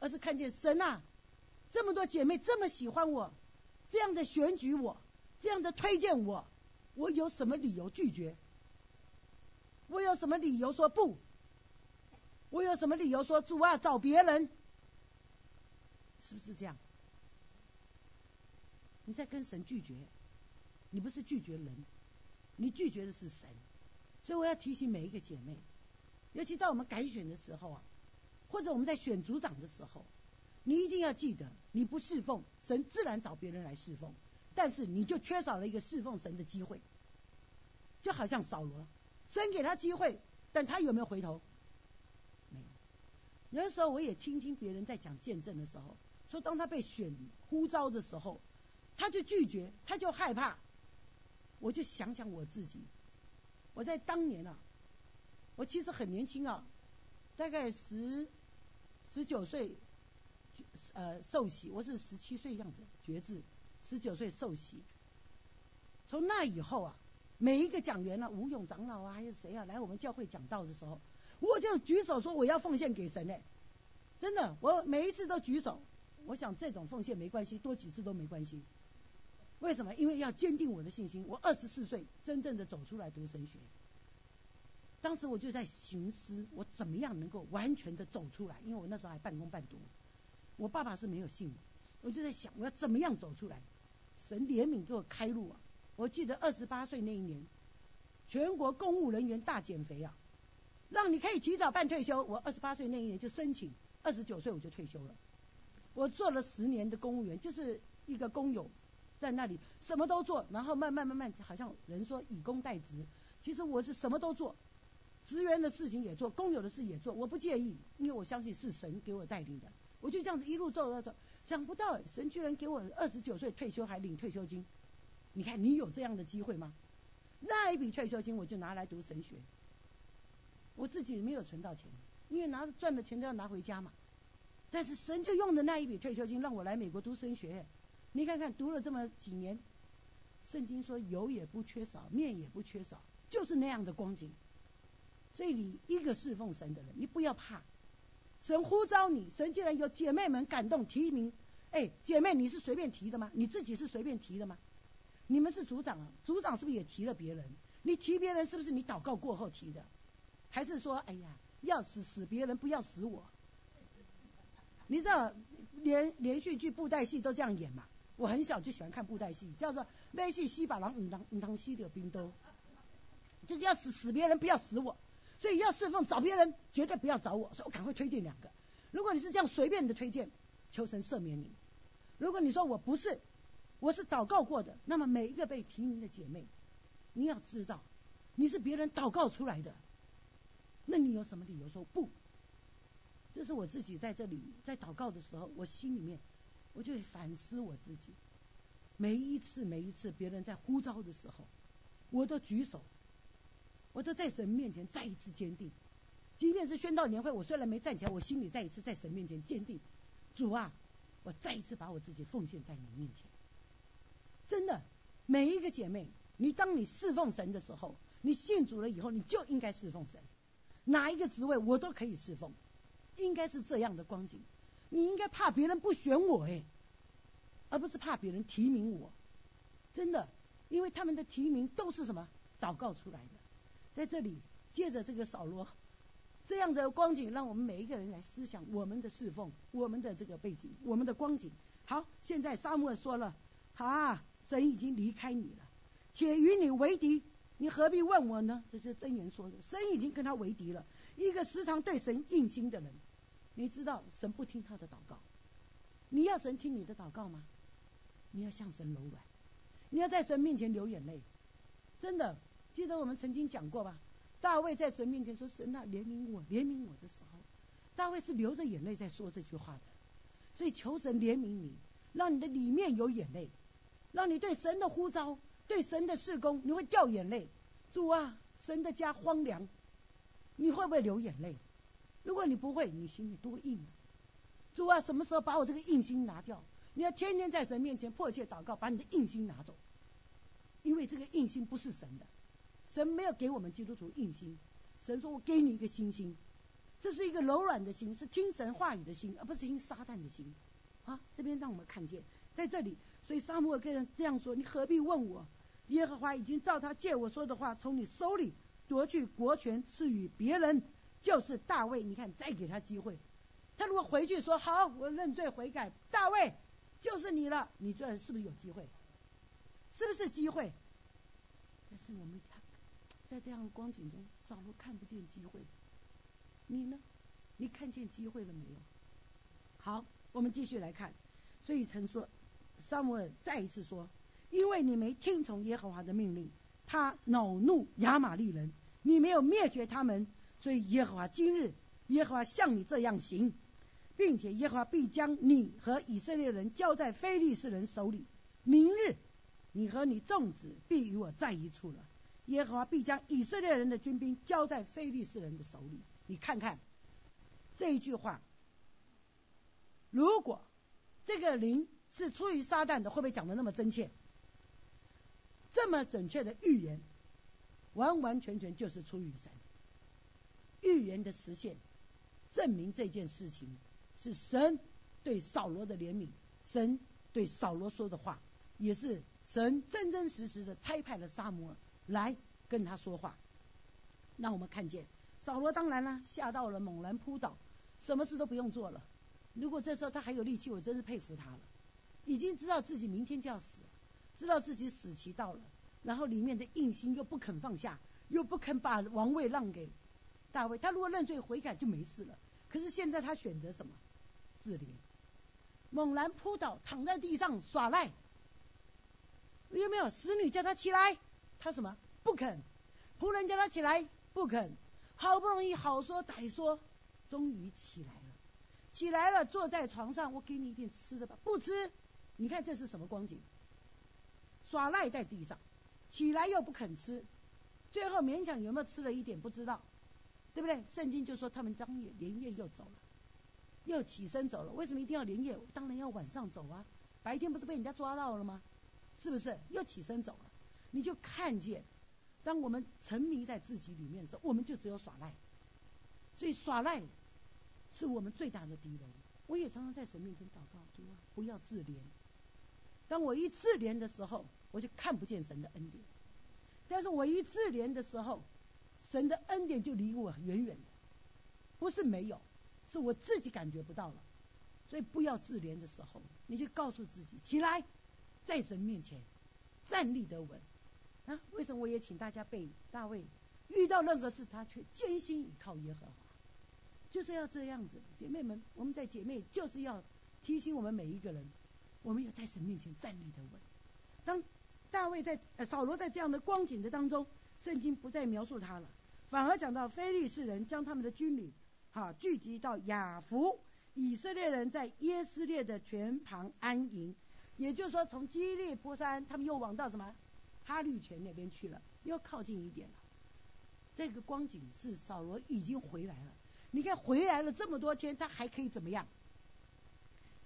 而是看见神啊，这么多姐妹这么喜欢我，这样的选举我，这样的推荐我，我有什么理由拒绝？我有什么理由说不？我有什么理由说主啊，找别人？是不是这样？你在跟神拒绝，你不是拒绝人，你拒绝的是神。所以我要提醒每一个姐妹，尤其到我们改选的时候啊，或者我们在选组长的时候，你一定要记得，你不侍奉神，自然找别人来侍奉，但是你就缺少了一个侍奉神的机会。就好像扫罗，神给他机会，但他有没有回头？没有。有的时候我也听听别人在讲见证的时候。说当他被选呼召的时候，他就拒绝，他就害怕。我就想想我自己，我在当年啊，我其实很年轻啊，大概十十九岁，呃受洗，我是十七岁样子决志，十九岁受洗。从那以后啊，每一个讲员啊，吴勇长老啊，还有谁啊，来我们教会讲道的时候，我就举手说我要奉献给神嘞，真的，我每一次都举手。我想这种奉献没关系，多几次都没关系。为什么？因为要坚定我的信心。我二十四岁真正的走出来读神学，当时我就在寻思，我怎么样能够完全的走出来？因为我那时候还半工半读，我爸爸是没有信我，我就在想我要怎么样走出来。神怜悯给我开路啊！我记得二十八岁那一年，全国公务人员大减肥啊，让你可以提早办退休。我二十八岁那一年就申请，二十九岁我就退休了。我做了十年的公务员，就是一个工友，在那里什么都做，然后慢慢慢慢，好像人说以工代职，其实我是什么都做，职员的事情也做，工友的事也做，我不介意，因为我相信是神给我带领的。我就这样子一路走走走，想不到神居然给我二十九岁退休还领退休金，你看你有这样的机会吗？那一笔退休金我就拿来读神学，我自己没有存到钱，因为拿赚的钱都要拿回家嘛。但是神就用的那一笔退休金让我来美国读神学，你看看读了这么几年，圣经说油也不缺少，面也不缺少，就是那样的光景。所以你一个侍奉神的人，你不要怕。神呼召你，神既然有姐妹们感动提名，哎，姐妹你是随便提的吗？你自己是随便提的吗？你们是组长啊，组长是不是也提了别人？你提别人是不是你祷告过后提的？还是说，哎呀，要死死别人，不要死我？你知道连连续剧布袋戏都这样演嘛？我很小就喜欢看布袋戏，叫做“梅戏西把郎唔当唔当西的冰兜”，就是要死死别人，不要死我。所以要侍奉找别人，绝对不要找我。所以我赶快推荐两个。如果你是这样随便的推荐，求神赦免你。如果你说我不是，我是祷告过的，那么每一个被提名的姐妹，你要知道，你是别人祷告出来的，那你有什么理由说不？这是我自己在这里在祷告的时候，我心里面我就反思我自己。每一次每一次别人在呼召的时候，我都举手。我都在神面前再一次坚定，即便是宣道年会，我虽然没站起来，我心里再一次在神面前坚定。主啊，我再一次把我自己奉献在你面前。真的，每一个姐妹，你当你侍奉神的时候，你信主了以后，你就应该侍奉神。哪一个职位我都可以侍奉，应该是这样的光景。你应该怕别人不选我哎，而不是怕别人提名我。真的，因为他们的提名都是什么祷告出来的。在这里，借着这个扫罗这样的光景，让我们每一个人来思想我们的侍奉，我们的这个背景，我们的光景。好，现在沙漠说了，啊，神已经离开你了，且与你为敌，你何必问我呢？这是真言说的，神已经跟他为敌了。一个时常对神硬心的人，你知道神不听他的祷告，你要神听你的祷告吗？你要向神柔软，你要在神面前流眼泪，真的。记得我们曾经讲过吧？大卫在神面前说：“神啊，怜悯我，怜悯我的时候，大卫是流着眼泪在说这句话的。所以求神怜悯你，让你的里面有眼泪，让你对神的呼召、对神的事工，你会掉眼泪。主啊，神的家荒凉，你会不会流眼泪？如果你不会，你心里多硬啊！主啊，什么时候把我这个硬心拿掉？你要天天在神面前迫切祷告，把你的硬心拿走，因为这个硬心不是神的。”神没有给我们基督徒硬心，神说我给你一个新心，这是一个柔软的心，是听神话语的心，而不是听撒旦的心。啊，这边让我们看见，在这里，所以沙漠跟人这样说：你何必问我？耶和华已经照他借我说的话，从你手里夺去国权，赐予别人，就是大卫。你看，再给他机会，他如果回去说好，我认罪悔改，大卫就是你了，你这人是不是有机会？是不是机会？但是我们。在这样的光景中，扫罗看不见机会。你呢？你看见机会了没有？好，我们继续来看。所以曾说，萨姆尔再一次说：“因为你没听从耶和华的命令，他恼怒亚玛利人，你没有灭绝他们，所以耶和华今日，耶和华像你这样行，并且耶和华必将你和以色列人交在非利士人手里。明日，你和你众子必与我在一处了。”耶和华必将以色列人的军兵交在非利士人的手里。你看看这一句话，如果这个灵是出于撒旦的，会不会讲的那么真切？这么准确的预言，完完全全就是出于神。预言的实现，证明这件事情是神对扫罗的怜悯，神对扫罗说的话，也是神真真实实的差派了沙摩尔。来跟他说话，那我们看见扫罗当然了，吓到了，猛然扑倒，什么事都不用做了，如果这时候他还有力气，我真是佩服他了。已经知道自己明天就要死，知道自己死期到了，然后里面的硬心又不肯放下，又不肯把王位让给大卫。他如果认罪悔改就没事了。可是现在他选择什么？自怜，猛然扑倒，躺在地上耍赖。有没有使女叫他起来？他什么？不肯。仆人叫他起来，不肯。好不容易好说歹说，终于起来了。起来了，坐在床上，我给你一点吃的吧。不吃。你看这是什么光景？耍赖在地上，起来又不肯吃，最后勉强有没有吃了一点不知道，对不对？圣经就说他们当夜连夜又走了，又起身走了。为什么一定要连夜？当然要晚上走啊！白天不是被人家抓到了吗？是不是？又起身走了，你就看见，当我们沉迷在自己里面的时候，我们就只有耍赖。所以耍赖是我们最大的敌人。我也常常在神面前祷告，主啊，不要自怜。当我一自怜的时候，我就看不见神的恩典；但是我一自怜的时候，神的恩典就离我远远的。不是没有，是我自己感觉不到了。所以不要自怜的时候，你就告诉自己起来，在神面前站立得稳。啊，为什么我也请大家背大卫？遇到任何事，他却艰辛倚靠耶和华，就是要这样子。姐妹们，我们在姐妹就是要提醒我们每一个人。我们要在神面前站立的稳。当大卫在呃扫罗在这样的光景的当中，圣经不再描述他了，反而讲到非利士人将他们的军旅哈聚集到雅弗，以色列人在耶斯列的泉旁安营。也就是说，从基列波山，他们又往到什么哈律泉那边去了，又靠近一点了。这个光景是扫罗已经回来了。你看回来了这么多天，他还可以怎么样？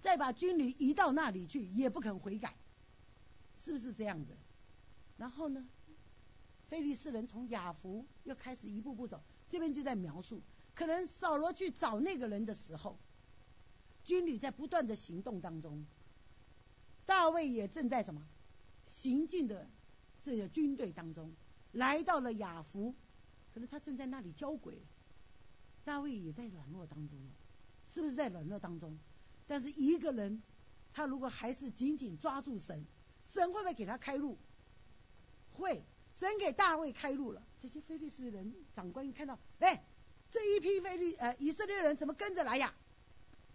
再把军旅移到那里去，也不肯悔改，是不是这样子？然后呢，菲利士人从雅弗又开始一步步走，这边就在描述，可能扫罗去找那个人的时候，军旅在不断的行动当中，大卫也正在什么行进的这个军队当中，来到了雅弗，可能他正在那里交鬼，大卫也在软弱当中是不是在软弱当中？但是一个人，他如果还是紧紧抓住神，神会不会给他开路？会，神给大卫开路了。这些非利士人长官一看到，哎，这一批非利呃以色列人怎么跟着来呀？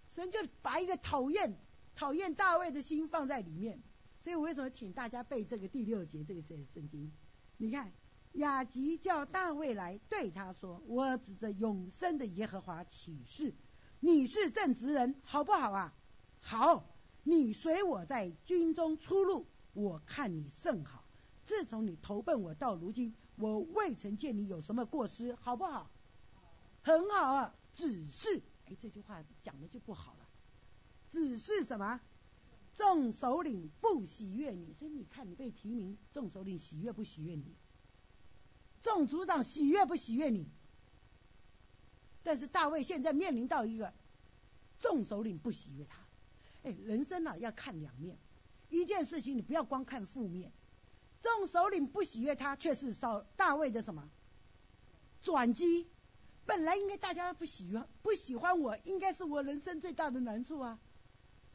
神就把一个讨厌讨厌大卫的心放在里面。所以我为什么请大家背这个第六节这个圣圣经？你看，雅吉叫大卫来对他说：“我指着永生的耶和华起誓。”你是正直人，好不好啊？好，你随我在军中出入，我看你甚好。自从你投奔我到如今，我未曾见你有什么过失，好不好？很好啊，只是，哎，这句话讲的就不好了。只是什么？众首领不喜悦你，所以你看你被提名，众首领喜悦不喜悦你？众族长喜悦不喜悦你？但是大卫现在面临到一个众首领不喜悦他，哎，人生啊要看两面，一件事情你不要光看负面，众首领不喜悦他，却是少大卫的什么转机？本来应该大家不喜欢不喜欢我，应该是我人生最大的难处啊，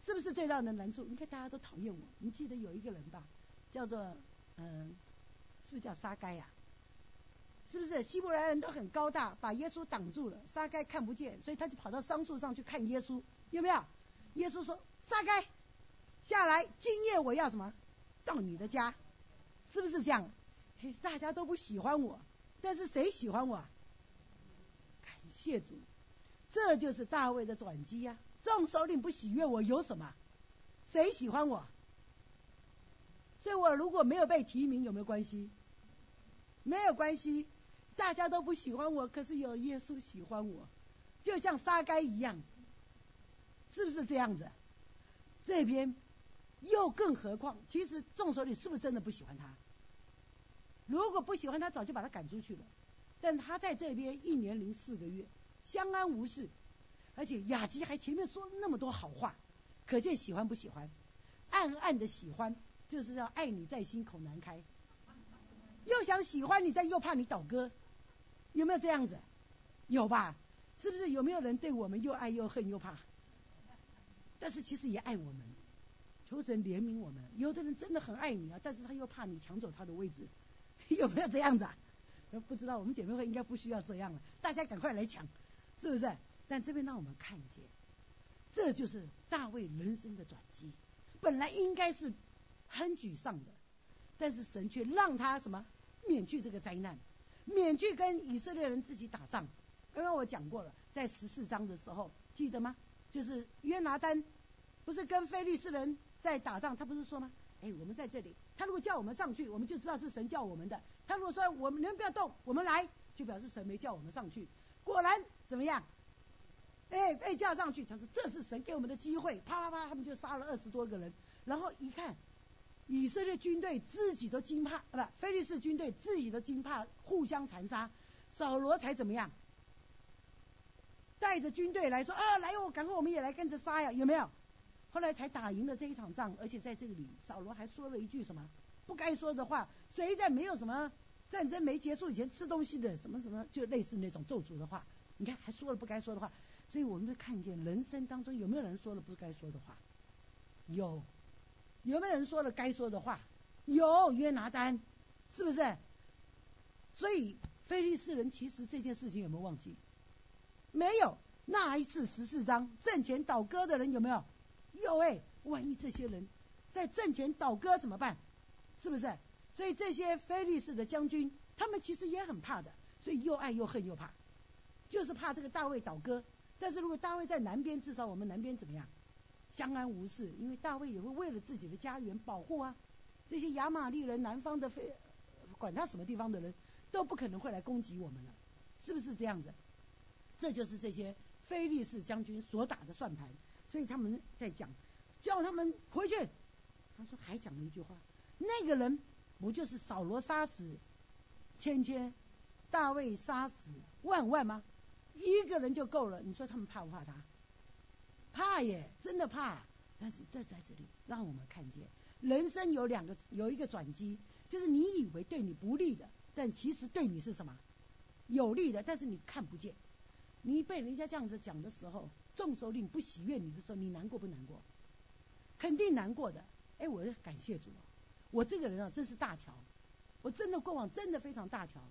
是不是最大的难处？你看大家都讨厌我，你记得有一个人吧，叫做嗯，是不是叫沙该呀？是不是希伯来人都很高大，把耶稣挡住了，撒该看不见，所以他就跑到桑树上去看耶稣，有没有？耶稣说：“撒该下来，今夜我要什么？到你的家，是不是这样？”嘿，大家都不喜欢我，但是谁喜欢我？感谢主，这就是大卫的转机呀！众首领不喜悦我，有什么？谁喜欢我？所以我如果没有被提名，有没有关系？没有关系。大家都不喜欢我，可是有耶稣喜欢我，就像沙该一样，是不是这样子？这边又更何况，其实众首领是不是真的不喜欢他？如果不喜欢他，早就把他赶出去了。但他在这边一年零四个月，相安无事，而且雅基还前面说了那么多好话，可见喜欢不喜欢？暗暗的喜欢，就是要爱你在心口难开，又想喜欢你，但又怕你倒戈。有没有这样子？有吧？是不是有没有人对我们又爱又恨又怕？但是其实也爱我们。求神怜悯我们。有的人真的很爱你啊，但是他又怕你抢走他的位置，有没有这样子啊？不知道，我们姐妹会应该不需要这样了，大家赶快来抢，是不是？但这边让我们看见，这就是大卫人生的转机。本来应该是很沮丧的，但是神却让他什么免去这个灾难，免去跟以色列人自己打仗。刚刚我讲过了，在十四章的时候，记得吗？就是约拿丹不是跟非利士人在打仗，他不是说吗？哎，我们在这里，他如果叫我们上去，我们就知道是神叫我们的。他如果说我们人不要动，我们来，就表示神没叫我们上去。果然怎么样？哎，被叫上去，他说这是神给我们的机会。啪啪啪，他们就杀了二十多个人。然后一看，以色列军队自己都惊怕，不，菲利士军队自己都惊怕，互相残杀。扫罗才怎么样？带着军队来说啊，来哦，赶快我们也来跟着杀呀，有没有？后来才打赢了这一场仗，而且在这里，扫罗还说了一句什么不该说的话？谁在没有什么战争没结束以前吃东西的什么什么，就类似那种咒诅的话？你看还说了不该说的话，所以我们就看见人生当中有没有人说了不该说的话？有，有没有人说了该说的话？有，约拿丹，是不是？所以菲利士人其实这件事情有没有忘记？没有，那一次十四章阵前倒戈的人有没有？有哎，万一这些人在阵前倒戈怎么办？是不是？所以这些非利士的将军，他们其实也很怕的，所以又爱又恨又怕，就是怕这个大卫倒戈。但是如果大卫在南边，至少我们南边怎么样？相安无事，因为大卫也会为了自己的家园保护啊。这些亚玛利人南方的非，管他什么地方的人，都不可能会来攻击我们了，是不是这样子？这就是这些非利士将军所打的算盘。所以他们在讲，叫他们回去。他说还讲了一句话，那个人不就是扫罗杀死千千，大卫杀死万万吗？一个人就够了。你说他们怕不怕他？怕耶，真的怕。但是这在这里让我们看见，人生有两个，有一个转机，就是你以为对你不利的，但其实对你是什么有利的，但是你看不见。你被人家这样子讲的时候。众首领不喜悦你的时候，你难过不难过？肯定难过的。哎，我要感谢主，我这个人啊，真是大条，我真的过往真的非常大条。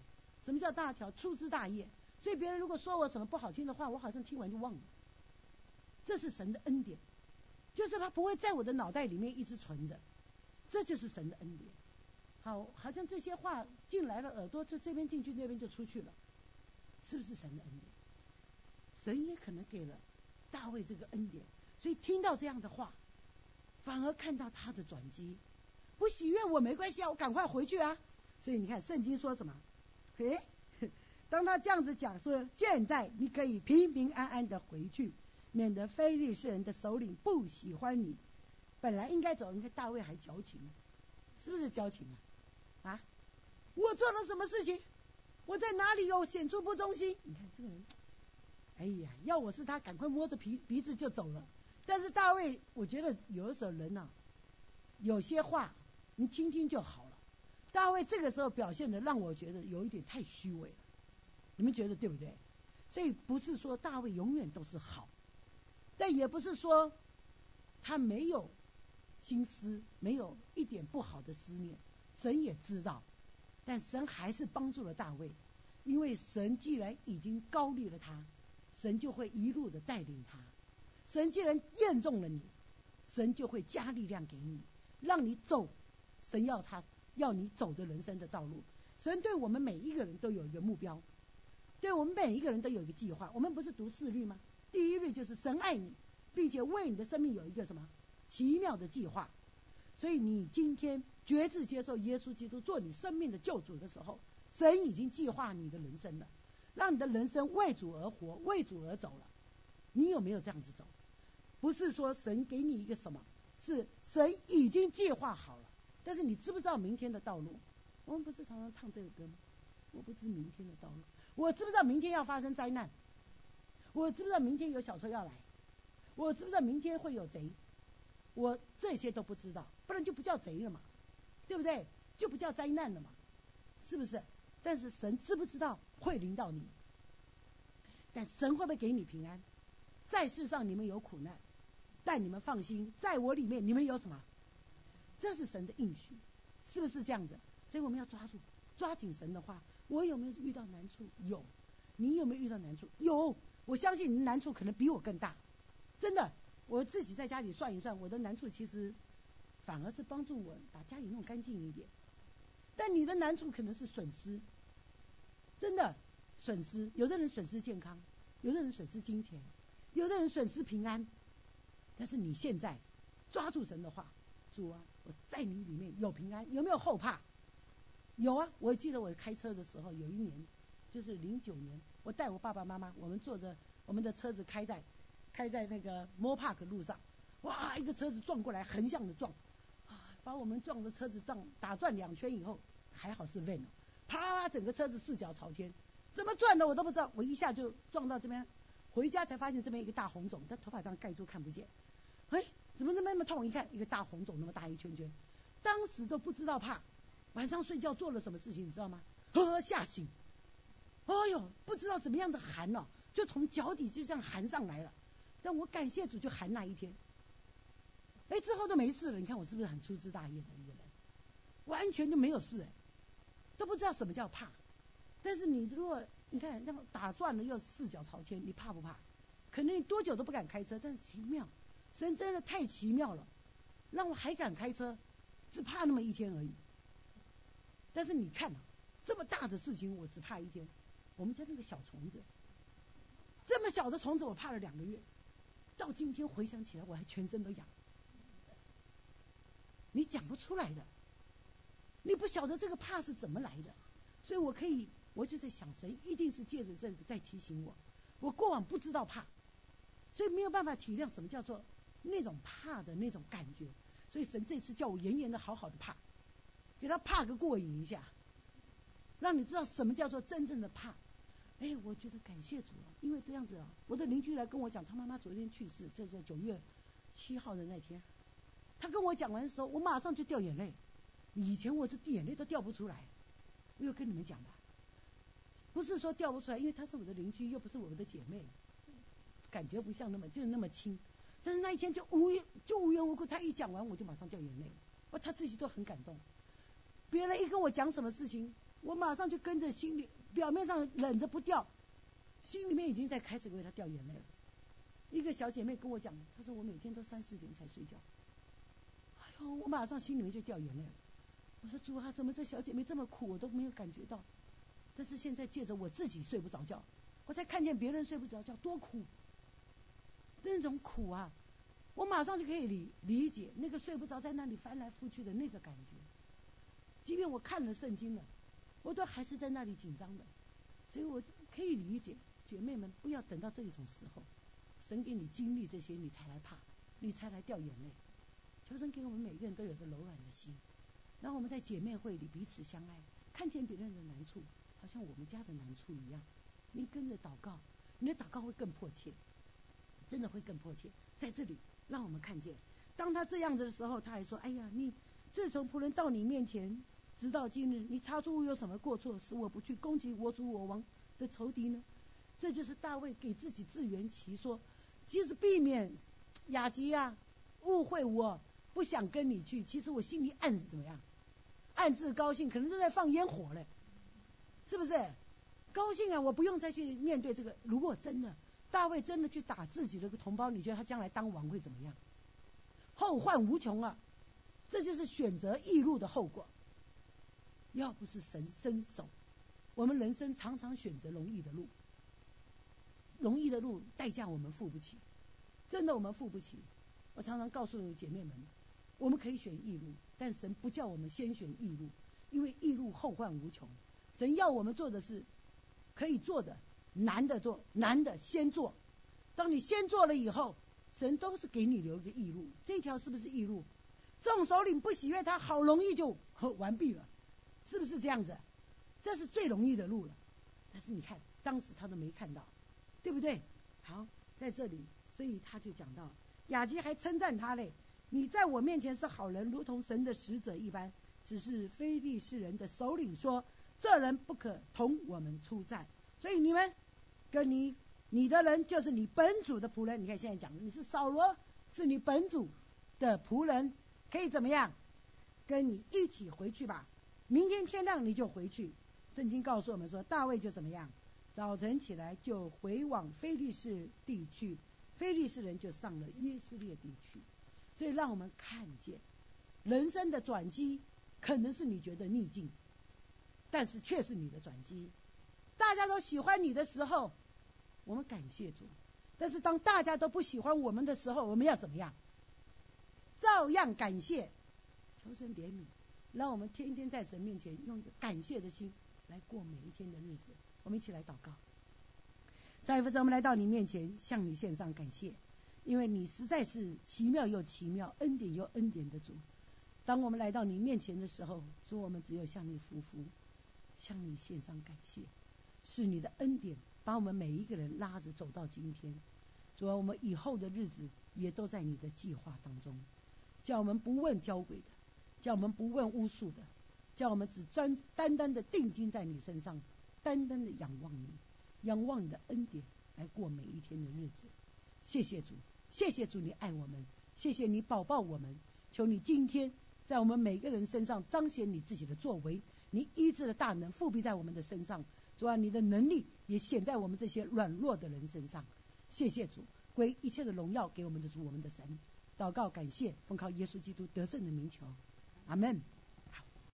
什么叫大条？粗枝大叶。所以别人如果说我什么不好听的话，我好像听完就忘了。这是神的恩典，就是他不会在我的脑袋里面一直存着，这就是神的恩典。好，好像这些话进来了耳朵，就这边进去，那边就出去了，是不是神的恩典？神也可能给了。大卫这个恩典，所以听到这样的话，反而看到他的转机。不喜悦我没关系啊，我赶快回去啊。所以你看圣经说什么？诶，当他这样子讲说，现在你可以平平安安的回去，免得非利士人的首领不喜欢你。本来应该走，你看大卫还矫情，是不是矫情啊？啊，我做了什么事情？我在哪里有显出不忠心？你看这个人。哎呀，要我是他，赶快摸着鼻鼻子就走了。但是大卫，我觉得有的时候人呐，有些话你听听就好了。大卫这个时候表现的让我觉得有一点太虚伪了，你们觉得对不对？所以不是说大卫永远都是好，但也不是说他没有心思，没有一点不好的思念。神也知道，但神还是帮助了大卫，因为神既然已经高立了他。神就会一路的带领他，神既然验中了你，神就会加力量给你，让你走神要他要你走的人生的道路。神对我们每一个人都有一个目标，对我们每一个人都有一个计划。我们不是读四律吗？第一律就是神爱你，并且为你的生命有一个什么奇妙的计划。所以你今天决志接受耶稣基督做你生命的救主的时候，神已经计划你的人生了。让你的人生为主而活，为主而走了。你有没有这样子走？不是说神给你一个什么，是神已经计划好了。但是你知不知道明天的道路？我们不是常常唱这个歌吗？我不知明天的道路。我知不知道明天要发生灾难？我知不知道明天有小偷要来？我知不知道明天会有贼？我这些都不知道，不然就不叫贼了嘛，对不对？就不叫灾难了嘛，是不是？但是神知不知道会临到你？但神会不会给你平安？在世上你们有苦难，但你们放心，在我里面，你们有什么？这是神的应许，是不是这样子？所以我们要抓住，抓紧神的话。我有没有遇到难处？有。你有没有遇到难处？有。我相信你的难处可能比我更大，真的。我自己在家里算一算，我的难处其实反而是帮助我把家里弄干净一点。但你的难处可能是损失，真的损失。有的人损失健康，有的人损失金钱，有的人损失平安。但是你现在抓住神的话，主啊，我在你里面有平安，有没有后怕？有啊，我记得我开车的时候，有一年就是零九年，我带我爸爸妈妈，我们坐着我们的车子开在开在那个 Mo Park 路上，哇，一个车子撞过来，横向的撞，把我们撞的车子撞打转两圈以后，还好是 van，啪，整个车子四脚朝天，怎么转的我都不知道，我一下就撞到这边，回家才发现这边一个大红肿，在头发上盖住看不见，哎，怎么那么痛？一看一个大红肿，那么大一圈圈，当时都不知道怕。晚上睡觉做了什么事情，你知道吗？呵呵，吓醒！哎呦，不知道怎么样的寒哦，就从脚底就这样寒上来了。但我感谢主，就寒那一天。哎，之后都没事了。你看我是不是很粗枝大叶的一个人？完全就没有事哎，都不知道什么叫怕。但是你如果你看，那么打转了又四脚朝天，你怕不怕？可能你多久都不敢开车。但是奇妙，神真的太奇妙了，让我还敢开车，只怕那么一天而已。但是你看，这么大的事情我只怕一天。我们家那个小虫子，这么小的虫子我怕了两个月，到今天回想起来我还全身都痒。你讲不出来的，你不晓得这个怕是怎么来的，所以我可以，我就在想，神一定是借着这个在提醒我，我过往不知道怕，所以没有办法体谅什么叫做那种怕的那种感觉，所以神这次叫我严严的好好的怕。给他怕个过瘾一下，让你知道什么叫做真正的怕。哎，我觉得感谢主啊，因为这样子啊，我的邻居来跟我讲，他妈妈昨天去世，就是九月七号的那天。他跟我讲完的时候，我马上就掉眼泪。以前我的眼泪都掉不出来。我有跟你们讲吧，不是说掉不出来，因为她是我的邻居，又不是我们的姐妹，感觉不像那么就是那么亲。但是那一天就无缘就无缘无故，他一讲完我就马上掉眼泪，我他自己都很感动。别人一跟我讲什么事情，我马上就跟着心里表面上忍着不掉，心里面已经在开始为他掉眼泪了。一个小姐妹跟我讲，她说我每天都三四点才睡觉，哎呦，我马上心里面就掉眼泪了。我说主啊，怎么这小姐妹这么苦，我都没有感觉到。但是现在借着我自己睡不着觉，我才看见别人睡不着觉多苦，那种苦啊，我马上就可以理理解那个睡不着在那里翻来覆去的那个感觉。即便我看了圣经了，我都还是在那里紧张的，所以我可以理解姐妹们不要等到这种时候，神给你经历这些，你才来怕，你才来掉眼泪。求神给我们每个人都有个柔软的心，让我们在姐妹会里彼此相爱，看见别人的难处，好像我们家的难处一样。你跟着祷告，你的祷告会更迫切，真的会更迫切。在这里，让我们看见，当他这样子的时候，他还说：“哎呀，你自从仆人到你面前。”直到今日，你查出我有什么过错，使我不去攻击我主我王的仇敌呢？这就是大卫给自己自圆其说，其实避免雅吉呀误会我，不想跟你去。其实我心里暗怎么样？暗自高兴，可能都在放烟火嘞，是不是？高兴啊！我不用再去面对这个。如果真的大卫真的去打自己的个同胞，你觉得他将来当王会怎么样？后患无穷啊！这就是选择易路的后果。要不是神伸手，我们人生常常选择容易的路，容易的路代价我们付不起，真的我们付不起。我常常告诉姐妹们，我们可以选易路，但神不叫我们先选易路，因为易路后患无穷。神要我们做的是可以做的，难的做，难的先做。当你先做了以后，神都是给你留一个易路。这条是不是易路？众首领不喜悦他，好容易就完毕了。是不是这样子？这是最容易的路了。但是你看，当时他都没看到，对不对？好，在这里，所以他就讲到，雅基还称赞他嘞。你在我面前是好人，如同神的使者一般。只是非利士人的首领说，这人不可同我们出战。所以你们跟你你的人就是你本主的仆人。你看现在讲的，你是扫罗是你本主的仆人，可以怎么样？跟你一起回去吧。明天天亮你就回去。圣经告诉我们说，大卫就怎么样？早晨起来就回往非利士地区，非利士人就上了耶斯列地区。所以让我们看见，人生的转机可能是你觉得逆境，但是却是你的转机。大家都喜欢你的时候，我们感谢主；但是当大家都不喜欢我们的时候，我们要怎么样？照样感谢，求神怜悯，让我们天天在神面前用一个感谢的心来过每一天的日子。我们一起来祷告。再一次，我们来到你面前，向你献上感谢。因为你实在是奇妙又奇妙，恩典又恩典的主。当我们来到你面前的时候，主，我们只有向你服服，向你献上感谢。是你的恩典把我们每一个人拉着走到今天。主啊，我们以后的日子也都在你的计划当中。叫我们不问交鬼的，叫我们不问巫术的，叫我们只专单单的定睛在你身上，单单的仰望你，仰望你的恩典来过每一天的日子。谢谢主。谢谢主，你爱我们，谢谢你保抱我们。求你今天在我们每个人身上彰显你自己的作为，你医治的大能复辟在我们的身上。主啊，你的能力也显在我们这些软弱的人身上。谢谢主，归一切的荣耀给我们的主，我们的神。祷告感谢，奉靠耶稣基督得胜的名求，阿门。